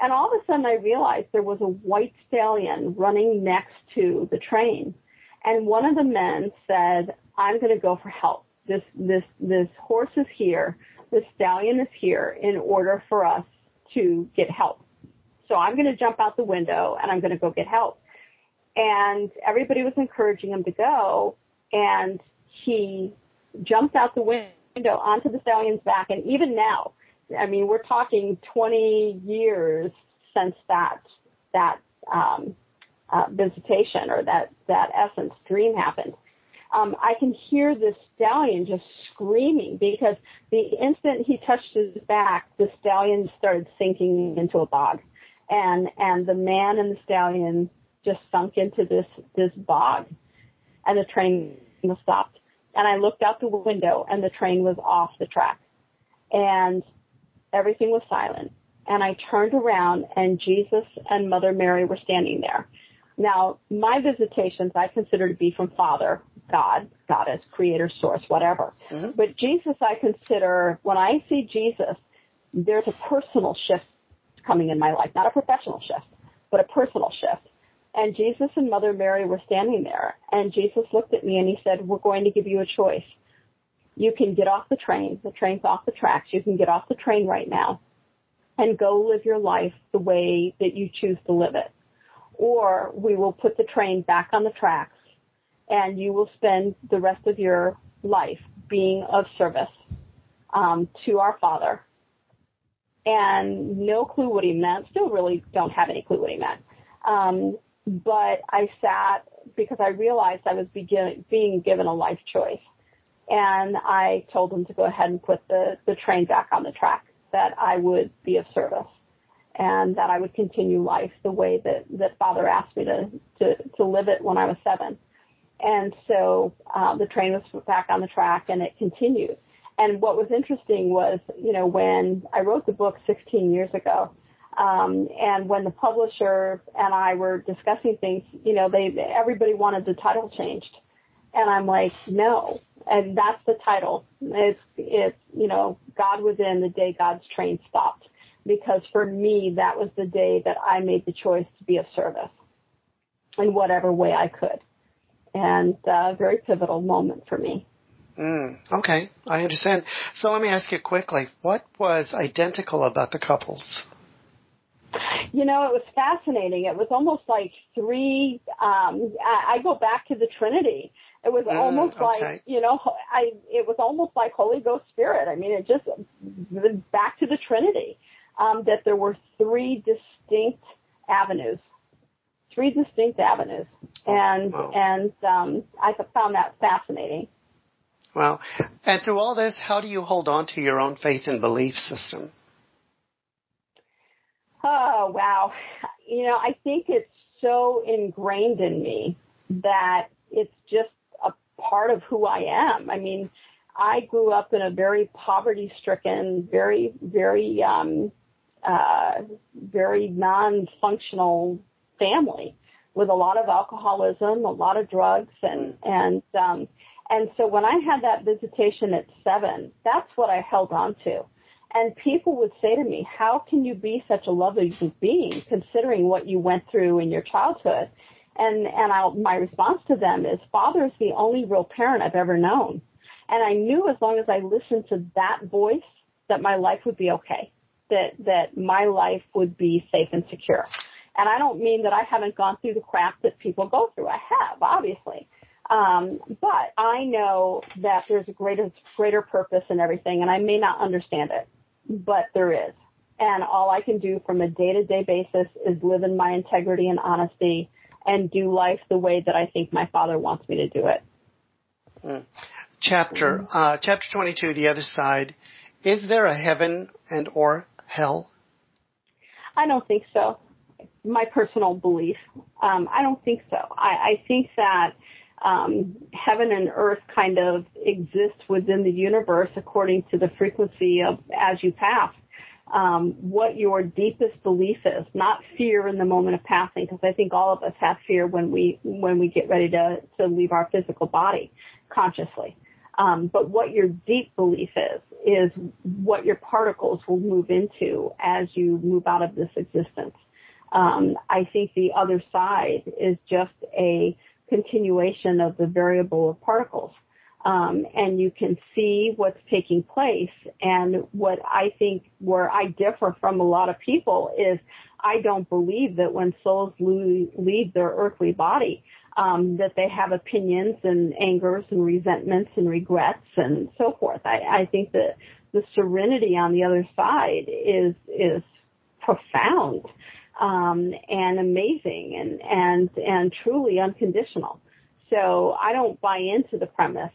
And all of a sudden I realized there was a white stallion running next to the train. And one of the men said, I'm going to go for help. This, this, this horse is here. The stallion is here in order for us to get help. So I'm going to jump out the window and I'm going to go get help. And everybody was encouraging him to go. And he jumped out the window onto the stallion's back. And even now, I mean, we're talking 20 years since that, that, um, uh, visitation or that, that essence dream happened. Um, I can hear this stallion just screaming because the instant he touched his back, the stallion started sinking into a bog. And, and the man and the stallion just sunk into this, this bog and the train stopped and I looked out the window and the train was off the track and everything was silent. And I turned around and Jesus and Mother Mary were standing there. Now, my visitations I consider to be from Father, God, Goddess, Creator, Source, whatever. Mm-hmm. But Jesus I consider, when I see Jesus, there's a personal shift coming in my life, not a professional shift, but a personal shift. And Jesus and Mother Mary were standing there. And Jesus looked at me and he said, we're going to give you a choice. You can get off the train. The train's off the tracks. You can get off the train right now and go live your life the way that you choose to live it. Or we will put the train back on the tracks and you will spend the rest of your life being of service um, to our Father. And no clue what he meant. Still really don't have any clue what he meant. Um, but I sat because I realized I was begin, being given a life choice. And I told them to go ahead and put the, the train back on the track, that I would be of service and that I would continue life the way that, that father asked me to, to, to live it when I was seven. And so uh, the train was put back on the track and it continued. And what was interesting was, you know, when I wrote the book 16 years ago, um, and when the publisher and I were discussing things, you know, they everybody wanted the title changed, and I'm like, no, and that's the title. It's it's you know, God within the day God's train stopped, because for me that was the day that I made the choice to be of service, in whatever way I could, and uh, a very pivotal moment for me. Mm, okay, I understand. So let me ask you quickly: What was identical about the couples? You know, it was fascinating. It was almost like three. Um, I, I go back to the Trinity. It was mm, almost okay. like you know, I. It was almost like Holy Ghost Spirit. I mean, it just back to the Trinity. Um, that there were three distinct avenues, three distinct avenues, and wow. and um, I found that fascinating. Well, and through all this, how do you hold on to your own faith and belief system? Oh, wow. You know, I think it's so ingrained in me that it's just a part of who I am. I mean, I grew up in a very poverty stricken, very, very, um, uh, very non functional family with a lot of alcoholism, a lot of drugs, and, and, um, and so when I had that visitation at seven, that's what I held on to. And people would say to me, how can you be such a lovely being considering what you went through in your childhood? And, and I'll, my response to them is, father is the only real parent I've ever known. And I knew as long as I listened to that voice that my life would be okay, that, that my life would be safe and secure. And I don't mean that I haven't gone through the crap that people go through. I have, obviously. Um, but I know that there's a greater, greater purpose in everything, and I may not understand it, but there is. And all I can do from a day to day basis is live in my integrity and honesty and do life the way that I think my father wants me to do it. Mm. Chapter, uh, chapter 22, the other side. Is there a heaven and or hell? I don't think so. My personal belief. Um, I don't think so. I, I think that um, heaven and earth kind of exist within the universe according to the frequency of as you pass. Um, what your deepest belief is, not fear in the moment of passing, because I think all of us have fear when we when we get ready to to leave our physical body consciously. Um, but what your deep belief is is what your particles will move into as you move out of this existence. Um, I think the other side is just a continuation of the variable of particles. Um, and you can see what's taking place. And what I think where I differ from a lot of people is I don't believe that when souls leave their earthly body, um, that they have opinions and angers and resentments and regrets and so forth. I, I think that the serenity on the other side is is profound um, and amazing and and and truly unconditional. So I don't buy into the premise.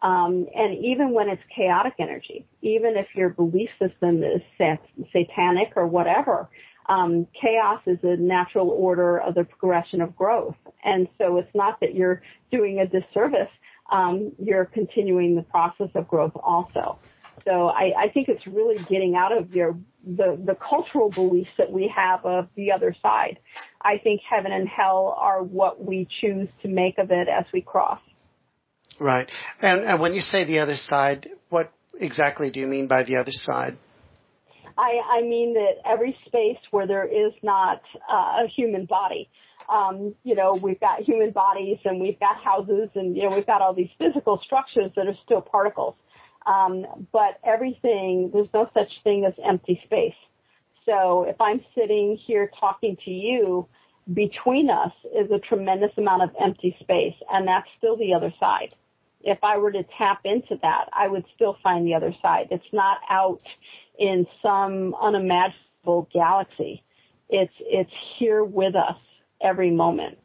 Um, and even when it's chaotic energy, even if your belief system is sat- satanic or whatever, um, chaos is a natural order of the progression of growth. And so it's not that you're doing a disservice. Um, you're continuing the process of growth also. So I, I think it's really getting out of your the the cultural beliefs that we have of the other side. I think heaven and hell are what we choose to make of it as we cross. Right. And, and when you say the other side, what exactly do you mean by the other side? I, I mean that every space where there is not uh, a human body. Um, you know, we've got human bodies and we've got houses and, you know, we've got all these physical structures that are still particles. Um, but everything, there's no such thing as empty space. So if I'm sitting here talking to you, between us is a tremendous amount of empty space, and that's still the other side. If I were to tap into that, I would still find the other side. It's not out in some unimaginable galaxy. It's it's here with us every moment.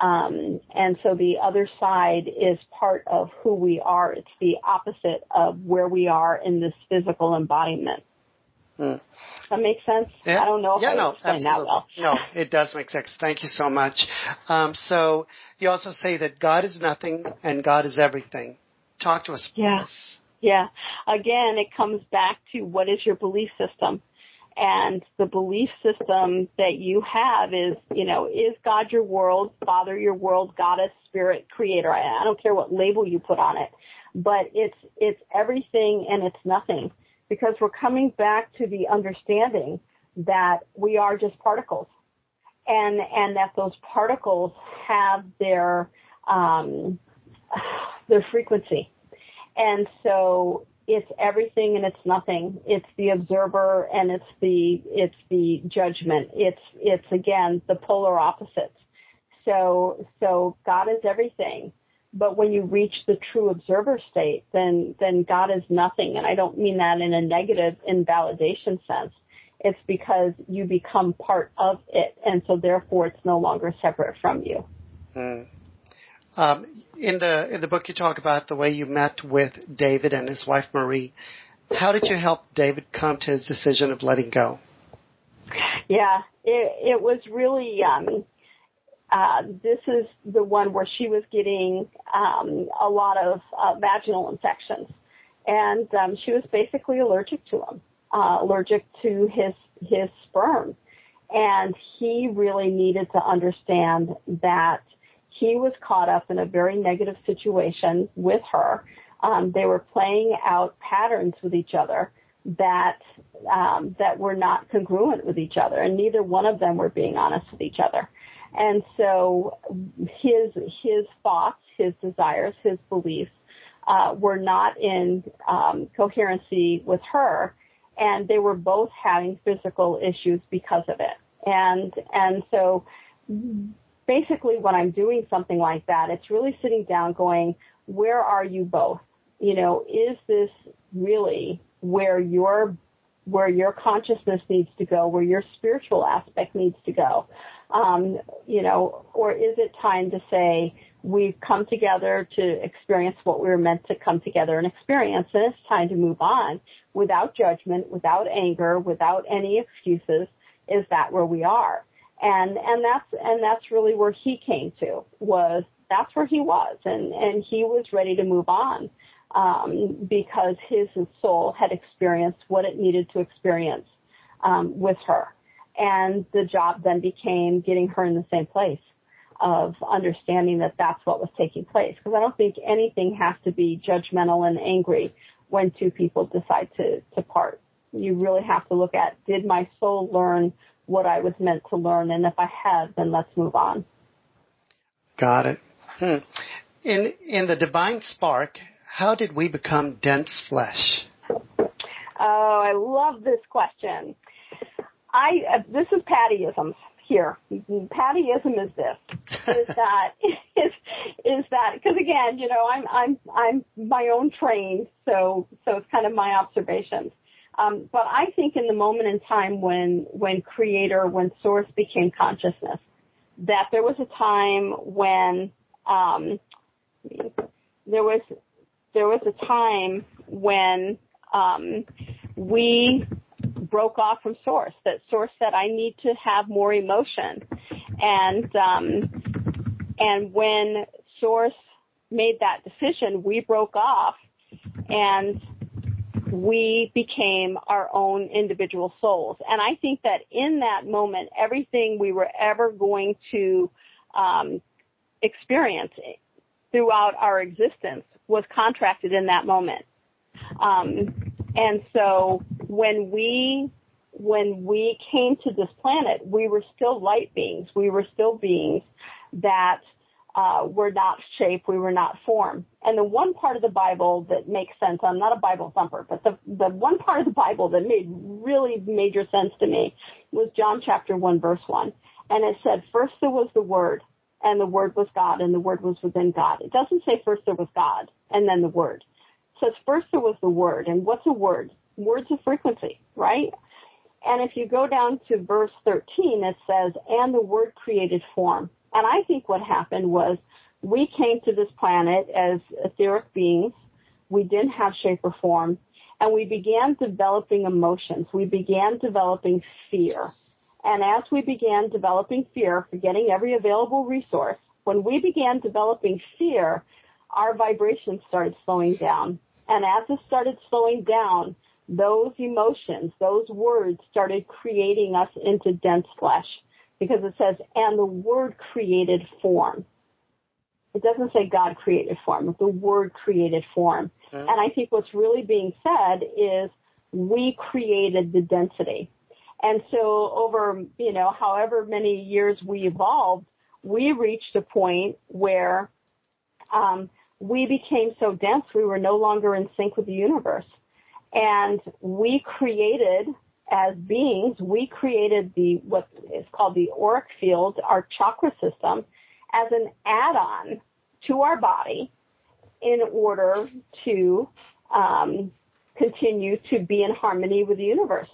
Um, and so the other side is part of who we are. It's the opposite of where we are in this physical embodiment. Hmm. That makes sense? Yeah. I don't know if yeah, I no, explained absolutely. that well. no, it does make sense. Thank you so much. Um, so you also say that God is nothing and God is everything. Talk to us. Yeah. Yeah. Again, it comes back to what is your belief system? And the belief system that you have is, you know, is God your world, Father your world, Goddess, Spirit, Creator? I, I don't care what label you put on it, but it's, it's everything and it's nothing because we're coming back to the understanding that we are just particles and, and that those particles have their, um, their frequency. And so it's everything and it's nothing. It's the observer and it's the it's the judgment. It's it's again the polar opposites. So so God is everything. But when you reach the true observer state, then then God is nothing. And I don't mean that in a negative invalidation sense. It's because you become part of it, and so therefore it's no longer separate from you. Mm. Um, in the in the book, you talk about the way you met with David and his wife Marie. How did you help David come to his decision of letting go? Yeah, it, it was really, um, uh, this is the one where she was getting um, a lot of uh, vaginal infections, and um, she was basically allergic to them, uh, allergic to his his sperm, and he really needed to understand that he was caught up in a very negative situation with her. Um, they were playing out patterns with each other that um, that were not congruent with each other, and neither one of them were being honest with each other. And so his his thoughts, his desires, his beliefs uh, were not in um, coherency with her, and they were both having physical issues because of it. And and so basically, when I'm doing something like that, it's really sitting down, going, where are you both? You know, is this really where your where your consciousness needs to go, where your spiritual aspect needs to go? Um, you know, or is it time to say we've come together to experience what we were meant to come together and experience, and it's time to move on without judgment, without anger, without any excuses? Is that where we are? And and that's and that's really where he came to was that's where he was, and and he was ready to move on um, because his soul had experienced what it needed to experience um, with her. And the job then became getting her in the same place of understanding that that's what was taking place. Because I don't think anything has to be judgmental and angry when two people decide to, to part. You really have to look at, did my soul learn what I was meant to learn? And if I have, then let's move on. Got it. Hmm. In, in the divine spark, how did we become dense flesh? Oh, I love this question. I uh, this is Pattyism here. Pattyism is this is that is is that because again, you know, I'm I'm I'm my own trained, so so it's kind of my observations. Um, but I think in the moment in time when when Creator, when Source became consciousness, that there was a time when um, there was there was a time when um, we broke off from source that source said i need to have more emotion. And um and when source made that decision we broke off and we became our own individual souls and i think that in that moment everything we were ever going to um experience throughout our existence was contracted in that moment. Um, and so when we when we came to this planet, we were still light beings. We were still beings that uh, were not shape. We were not form. And the one part of the Bible that makes sense, I'm not a Bible thumper, but the, the one part of the Bible that made really major sense to me was John chapter 1 verse 1. And it said, first there was the Word, and the Word was God, and the Word was within God. It doesn't say first there was God and then the Word. It says first there was the Word, and what's a word? Words of frequency, right? And if you go down to verse 13, it says, and the Word created form. And I think what happened was we came to this planet as etheric beings. We didn't have shape or form. And we began developing emotions. We began developing fear. And as we began developing fear, forgetting every available resource, when we began developing fear, our vibrations started slowing down. And as it started slowing down, those emotions, those words started creating us into dense flesh because it says, and the word created form. It doesn't say God created form, the word created form. Mm-hmm. And I think what's really being said is we created the density. And so over, you know, however many years we evolved, we reached a point where um, we became so dense we were no longer in sync with the universe. And we created, as beings, we created the what is called the auric field, our chakra system, as an add-on to our body in order to um, continue to be in harmony with the universe.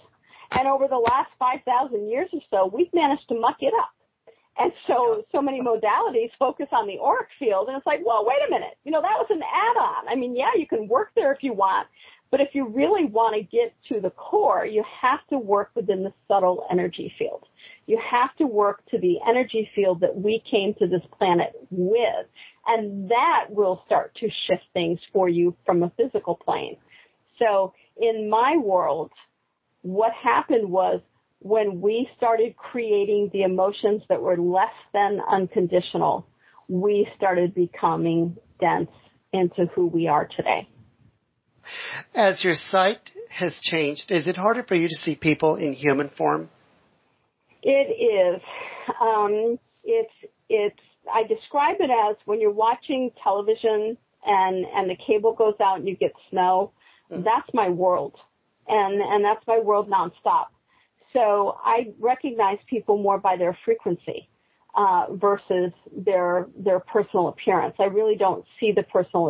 And over the last 5,000 years or so, we've managed to muck it up. And so, so many modalities focus on the auric field, and it's like, well, wait a minute, you know, that was an add-on. I mean, yeah, you can work there if you want, But if you really want to get to the core, you have to work within the subtle energy field. You have to work to the energy field that we came to this planet with. And that will start to shift things for you from a physical plane. So in my world, what happened was when we started creating the emotions that were less than unconditional, we started becoming dense into who we are today. As your sight has changed, is it harder for you to see people in human form? It is. Um, it's it's. I describe it as when you're watching television and and the cable goes out and you get snow. Mm-hmm. That's my world, and and that's my world nonstop. So I recognize people more by their frequency uh, versus their their personal appearance. I really don't see the personal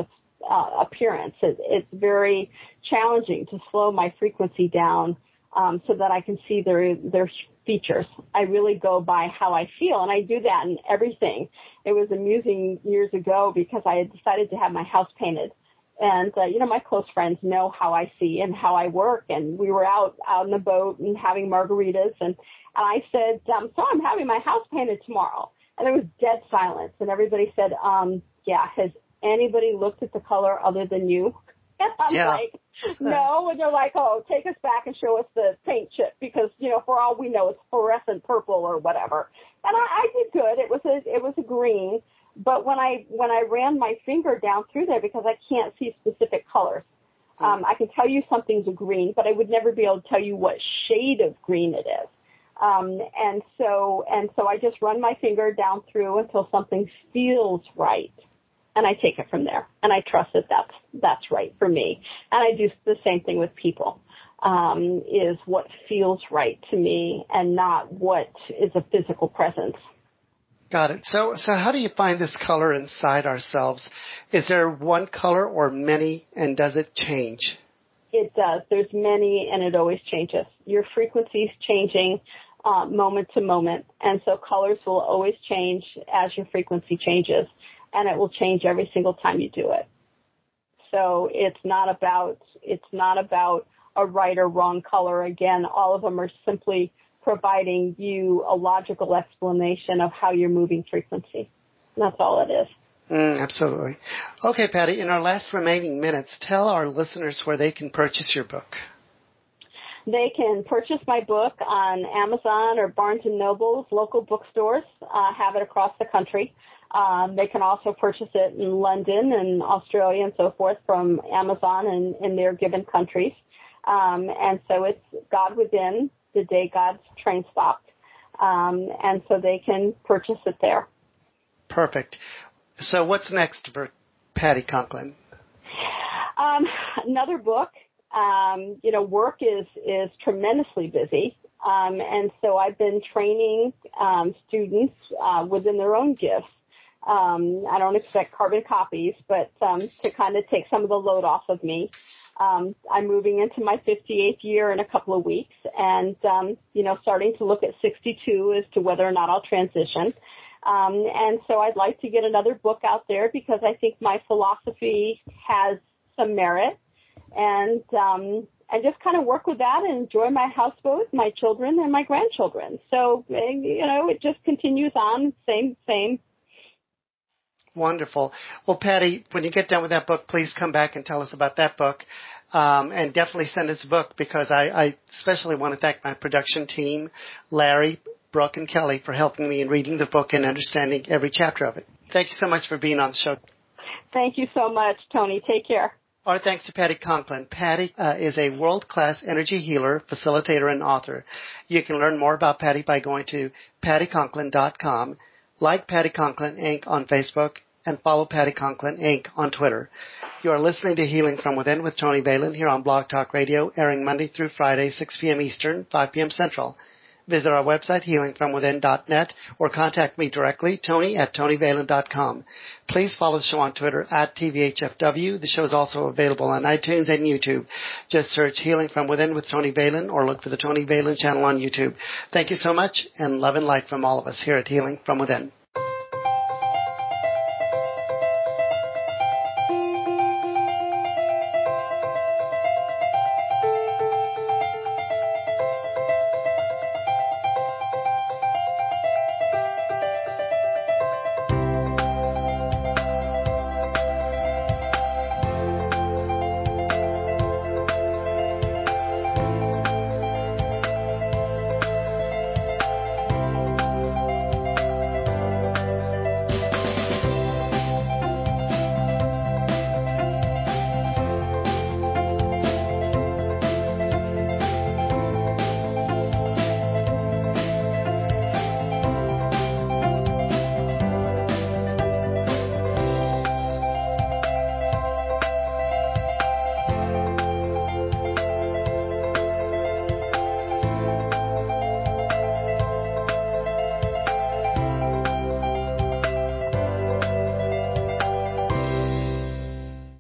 uh, appearance. It, it's very challenging to slow my frequency down um, so that I can see their their features. I really go by how I feel, and I do that in everything. It was amusing years ago because I had decided to have my house painted, and uh, you know my close friends know how I see and how I work, and we were out out in the boat and having margaritas, and and I said, um, so I'm having my house painted tomorrow, and there was dead silence, and everybody said, um, yeah, has anybody looked at the color other than you? And I'm yeah. like, no. And they're like, oh, take us back and show us the paint chip because, you know, for all we know, it's fluorescent purple or whatever. And I, I did good. It was a, it was a green. But when I, when I ran my finger down through there because I can't see specific colors, um, I can tell you something's a green, but I would never be able to tell you what shade of green it is. Um, and so, and so I just run my finger down through until something feels right and I take it from there. And I trust that that's that's right for me. And I do the same thing with people. Um, is what feels right to me, and not what is a physical presence. Got it. So, so how do you find this color inside ourselves? Is there one color or many, and does it change? It does. There's many, and it always changes. Your frequency is changing uh, moment to moment, and so colors will always change as your frequency changes and it will change every single time you do it. So it's not about it's not about a right or wrong color. Again, all of them are simply providing you a logical explanation of how you're moving frequency. that's all it is. Mm, absolutely. Okay, Patti, in our last remaining minutes, tell our listeners where they can purchase your book. They can purchase my book on Amazon or Barnes and Noble's local bookstores. Uh, have it across the country. Um, they can also purchase it in London and Australia and so forth from Amazon and in their given countries. Um, and so it's God Within, the day God's train stopped. Um, and so they can purchase it there. Perfect. So what's next for Patti Conklin? Um, another book. Um, you know, work is is tremendously busy, um, and so I've been training um, students uh, within their own gifts um, I don't expect carbon copies, but um, to kind of take some of the load off of me. Um, I'm moving into my 58th year in a couple of weeks, and um, you know, starting to look at 62 as to whether or not I'll transition. Um, and so I'd like to get another book out there because I think my philosophy has some merit, and um, I just kind of work with that and enjoy my houseboat, my children, and my grandchildren. So eh, you know, it just continues on, same same Wonderful. Well, Patti, when you get done with that book, please come back and tell us about that book. Um, and definitely send us a book because I, I especially want to thank my production team, Larry, Brooke, and Kelly for helping me in reading the book and understanding every chapter of it. Thank you so much for being on the show. Thank you so much, Tony. Take care. Our thanks to Patti Conklin. Patti uh, is a world-class energy healer, facilitator, and author. You can learn more about Patti by going to patticonklin.com. Like Patti Conklin Inc. on Facebook and follow Patti Conklin Inc. on Twitter. You are listening to Healing from Within with Tony Valen here on Blog Talk Radio, airing Monday through Friday, 6 p.m. Eastern, 5 p.m. Central. Visit our website, healingfromwithin.net, or contact me directly, tony at tonyvalen.com. Please follow the show on Twitter at TVHFW. The show is also available on iTunes and YouTube. Just search Healing from Within with Tony Valen or look for the Tony Valen channel on YouTube. Thank you so much, and love and light from all of us here at Healing from Within.